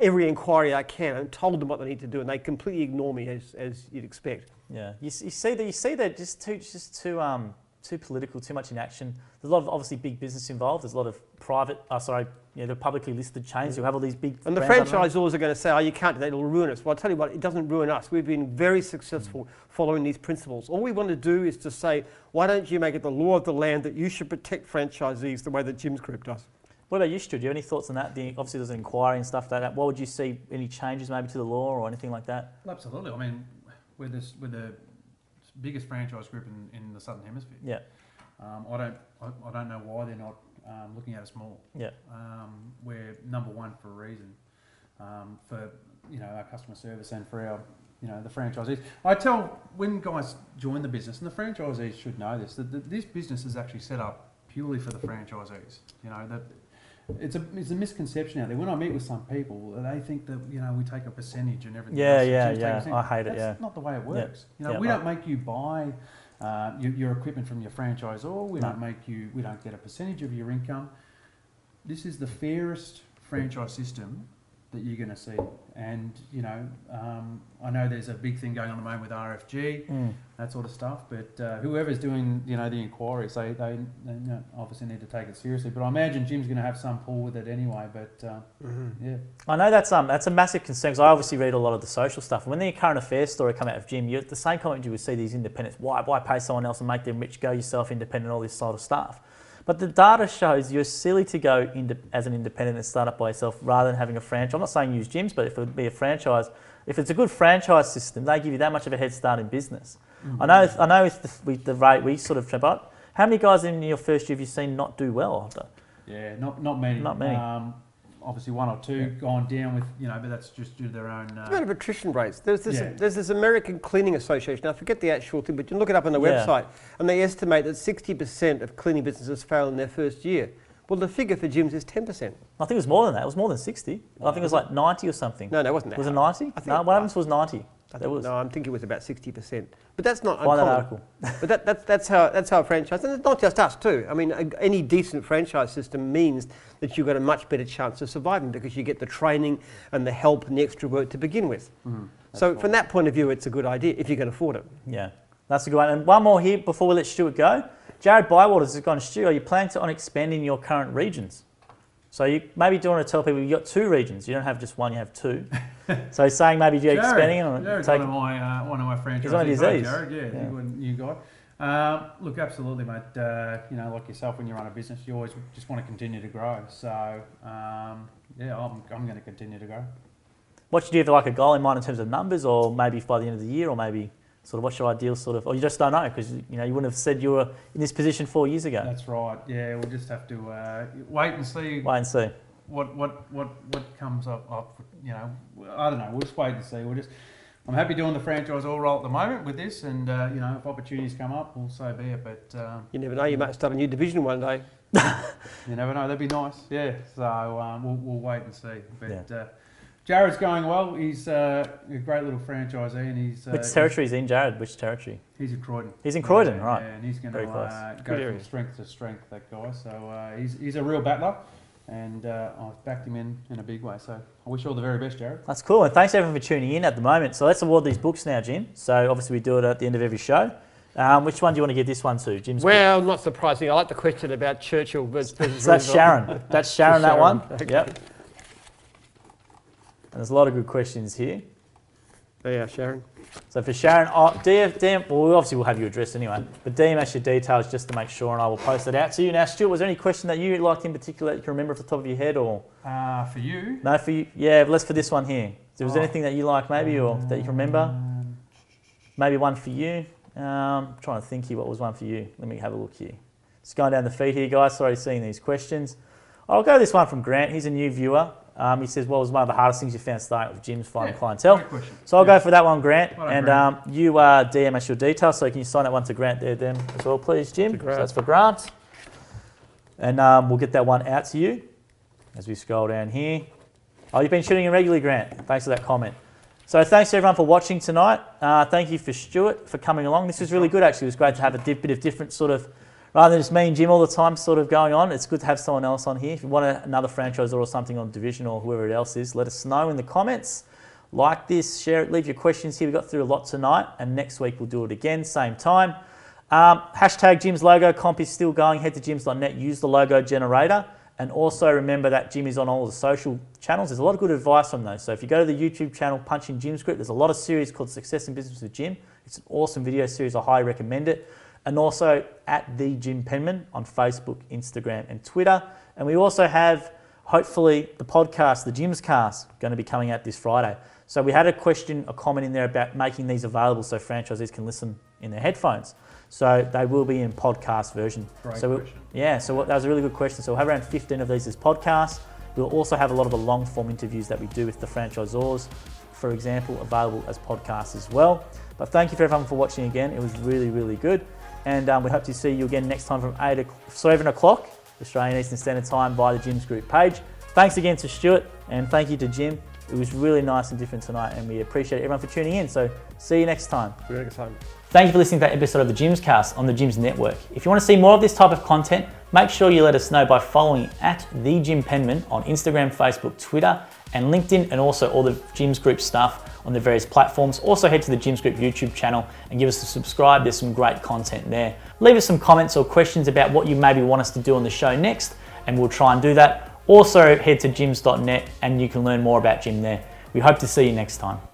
every inquiry I can and told them what they need to do, and they completely ignore me as, as you'd expect. Yeah, you, you see that you see that just too just too um too political, too much inaction. There's a lot of obviously big business involved. There's a lot of private, uh, sorry, you know, the publicly listed chains who have all these big. And the brands under franchisors are going to say, oh, you can't do that, it'll ruin us. Well, I'll tell you what, it doesn't ruin us. We've been very successful following these principles. All we want to do is to say, why don't you make it the law of the land that you should protect franchisees the way that Jim's Group does? What about you, Stu? Do you have any thoughts on that? The, obviously, there's an inquiry and stuff like that. What would you see? Any changes maybe to the law or anything like that? Well, absolutely. I mean, we're, this, we're the biggest franchise group in, in the Southern Hemisphere. Yeah, Um, I don't I, I don't know why they're not um, looking at us more. yeah, Um, we're number one for a reason. Um, for you know our customer service and for our you know the franchisees. I tell when guys join the business, and the franchisees should know this, that, this business is actually set up purely for the franchisees. You know that. It's a, it's a misconception out there. When I meet with some people, they think that you know we take a percentage and everything. Yeah, else. yeah, Jim's take a yeah. I hate it, That's yeah. not the way it works. You know, yeah, we don't make you buy uh, your, your equipment from your franchisor. We No. don't make you. We don't get a percentage of your income. This is the fairest franchise system that you're going to see. And you know, um, I know there's a big thing going on at the moment with RFG, Mm. that sort of stuff. But uh, whoever's doing you know the inquiries, they they, they you know, obviously need to take it seriously. But I imagine Jim's going to have some pull with it anyway. But uh, yeah. I know that's um that's a massive concern because I obviously read a lot of the social stuff. When the current affairs story come out of Jim, you the same comment you would see these independents. Why why pay someone else and make them rich? Go yourself independent, all this sort of stuff. But the data shows you're silly to go into, as an independent and start up by yourself rather than having a franchise. I'm not saying use Jim's, but if it would be a franchise, if it's a good franchise system, they give you that much of a head start in business. I know I know with the, with the rate we sort of but how many guys in your first year have you seen not do well? after? Yeah, not not many. Not many. Um, obviously, one or two gone down with you know, but that's just due to their own. It's a Uh, matter of attrition rates. There's this, Yeah. there's this American Cleaning Association. I forget the actual thing, but you can look it up on the Yeah. website, and they estimate that 60% of cleaning businesses fail in their first year. Well, the figure for Jim's is 10%. I think it was more than that. It was more than 60. I think it was like 90 or something. No, no, it wasn't that. Was it 90? I think- No, one of them was 90. I was. no, I'm thinking it was about 60%. But that's not that uncommon. article. but that, that's, that's, how, that's how a franchise, and it's not just us too. I mean, a, any decent franchise system means that you've got a much better chance of surviving because you get the training and the help and the extra work to begin with. Mm-hmm. so from that point of view, it's a good idea if you can afford it. Yeah, that's a good one. And one more here before we let Stuart go. Jared Bywaters has gone, Stu, are you planning to on expanding your current regions? So you maybe do want to tell people you've got two regions. You don't have just one, you have two. so saying maybe you're expanding it or Jared's take one of my uh, one of my franchisees. He's one of his Hey, Zs. Jared, yeah, Yeah. You, you guy. Um, look, absolutely, mate. Uh, you know, like yourself, when you run a business, you always just want to continue to grow. So, um, yeah, I'm, I'm going to continue to grow. what should you have like a goal in mind in terms of numbers, or maybe by the end of the year, or maybe sort of what's your ideal sort of, or you just don't know because you know you wouldn't have said you were in this position four years ago. That's right. Yeah, we'll just have to uh, wait and see Wait and see. what what what what comes up. up you know, I don't know. We'll just wait and see. We'll just. I'm happy doing the franchise all role at the moment with this, and uh, you know, if opportunities come up, well, so be it. But um, You never know, you might start a new division one day. you never know. That'd be nice. Yeah. So um, we'll, we'll wait and see. But uh, Jared's going well. He's uh, a great little franchisee, and he's uh, Which territory is in, Jared? Which territory? He's in Croydon. He's in Croydon, Yeah, right. Yeah, and he's going Very to close. uh, Good go area. from strength to strength. That guy. So uh, he's he's a real battler, and uh, I've backed him in in a big way. So I wish you all the very best, Jared. That's cool, and thanks everyone for tuning in at the moment. So let's award these books now, Jim. So obviously we do it at the end of every show. Um, which one do you want to give this one to, Jim's? Well, not surprising. I like the question about Churchill versus versus so that's Sharon. That's Sharon. That Sharon, one. okay. Yep. And there's a lot of good questions here. Yeah, Sharon. So for Sharon, oh, DM, DM, well, we obviously will have your address anyway, but DM us your details just to make sure, and I will post it out to you. Now, Stuart, was there any question that you liked in particular that you can remember off the top of your head, or Uh, for you, no? For you, yeah. Let's for this one here. So was there Oh. anything that you like, maybe, or that you can remember? Um, Maybe one for you. Um, trying to think here, what was one for you? Let me have a look here. Just going down the feed here, guys. Sorry, seeing these questions. I'll go this one from Grant. He's a new viewer. Um, he says, "What was one of the hardest things you found starting with Jim's finding Yeah, clientele?" So I'll Yeah. go for that one, Grant. Well done, and Grant. um, you uh, DM us your details, so can you sign that one to Grant there, then as well, please, Jim? So that's for Grant. And um, we'll get that one out to you as we scroll down here. Oh, you've been shooting in regularly, Grant. Thanks for that comment. So thanks to everyone for watching tonight. Uh, thank you for Stuart for coming along. This was really good, actually. It was great to have a bit of different sort of, rather than just me and Jim all the time sort of going on. It's good to have someone else on here. If you want a, another franchise or something on division or whoever it else is, let us know in the comments. Like this, share it, leave your questions here. We got through a lot tonight, and next week we'll do it again, same time. Um, hashtag Jim's logo comp is still going. Head to jims.net, use the logo generator. And also remember that Jim is on all the social channels. There's a lot of good advice on those. So if you go to the YouTube channel, punch in Jim's group, there's a lot of series called Success in Business with Jim. It's an awesome video series. I highly recommend it. And also at the Jim Penman on Facebook, Instagram, and Twitter. And we also have hopefully the podcast, the Jim's Cast, going to be coming out this Friday. So we had a question, a comment in there about making these available so franchisees can listen in their headphones. So they will be in podcast version. Great so we'll- yeah, so what, that was a really good question. So we'll have around 15 of these as podcasts. We'll also have a lot of the long form interviews that we do with the franchisors, for example, available as podcasts as well. But thank you for everyone for watching again. It was really, really good. And um, we hope to see you again next time from 8 o'clock, 7 o'clock Australian Eastern Standard Time via the Jim's Group page. Thanks again to Stuart and thank you to Jim. It was really nice and different tonight, and we appreciate everyone for tuning in. So, see you next time. We're next time. Thank you for listening to that episode of the Jim's Cast on the Jim's Network. If you want to see more of this type of content, make sure you let us know by following at the Jim Penman on Instagram, Facebook, Twitter, and LinkedIn, and also all the Jim's Group stuff on the various platforms. Also, head to the Jim's Group YouTube channel and give us a subscribe. There's some great content there. Leave us some comments or questions about what you maybe want us to do on the show next, and we'll try and do that. Also, head to jims.net and you can learn more about Jim there. We hope to see you next time.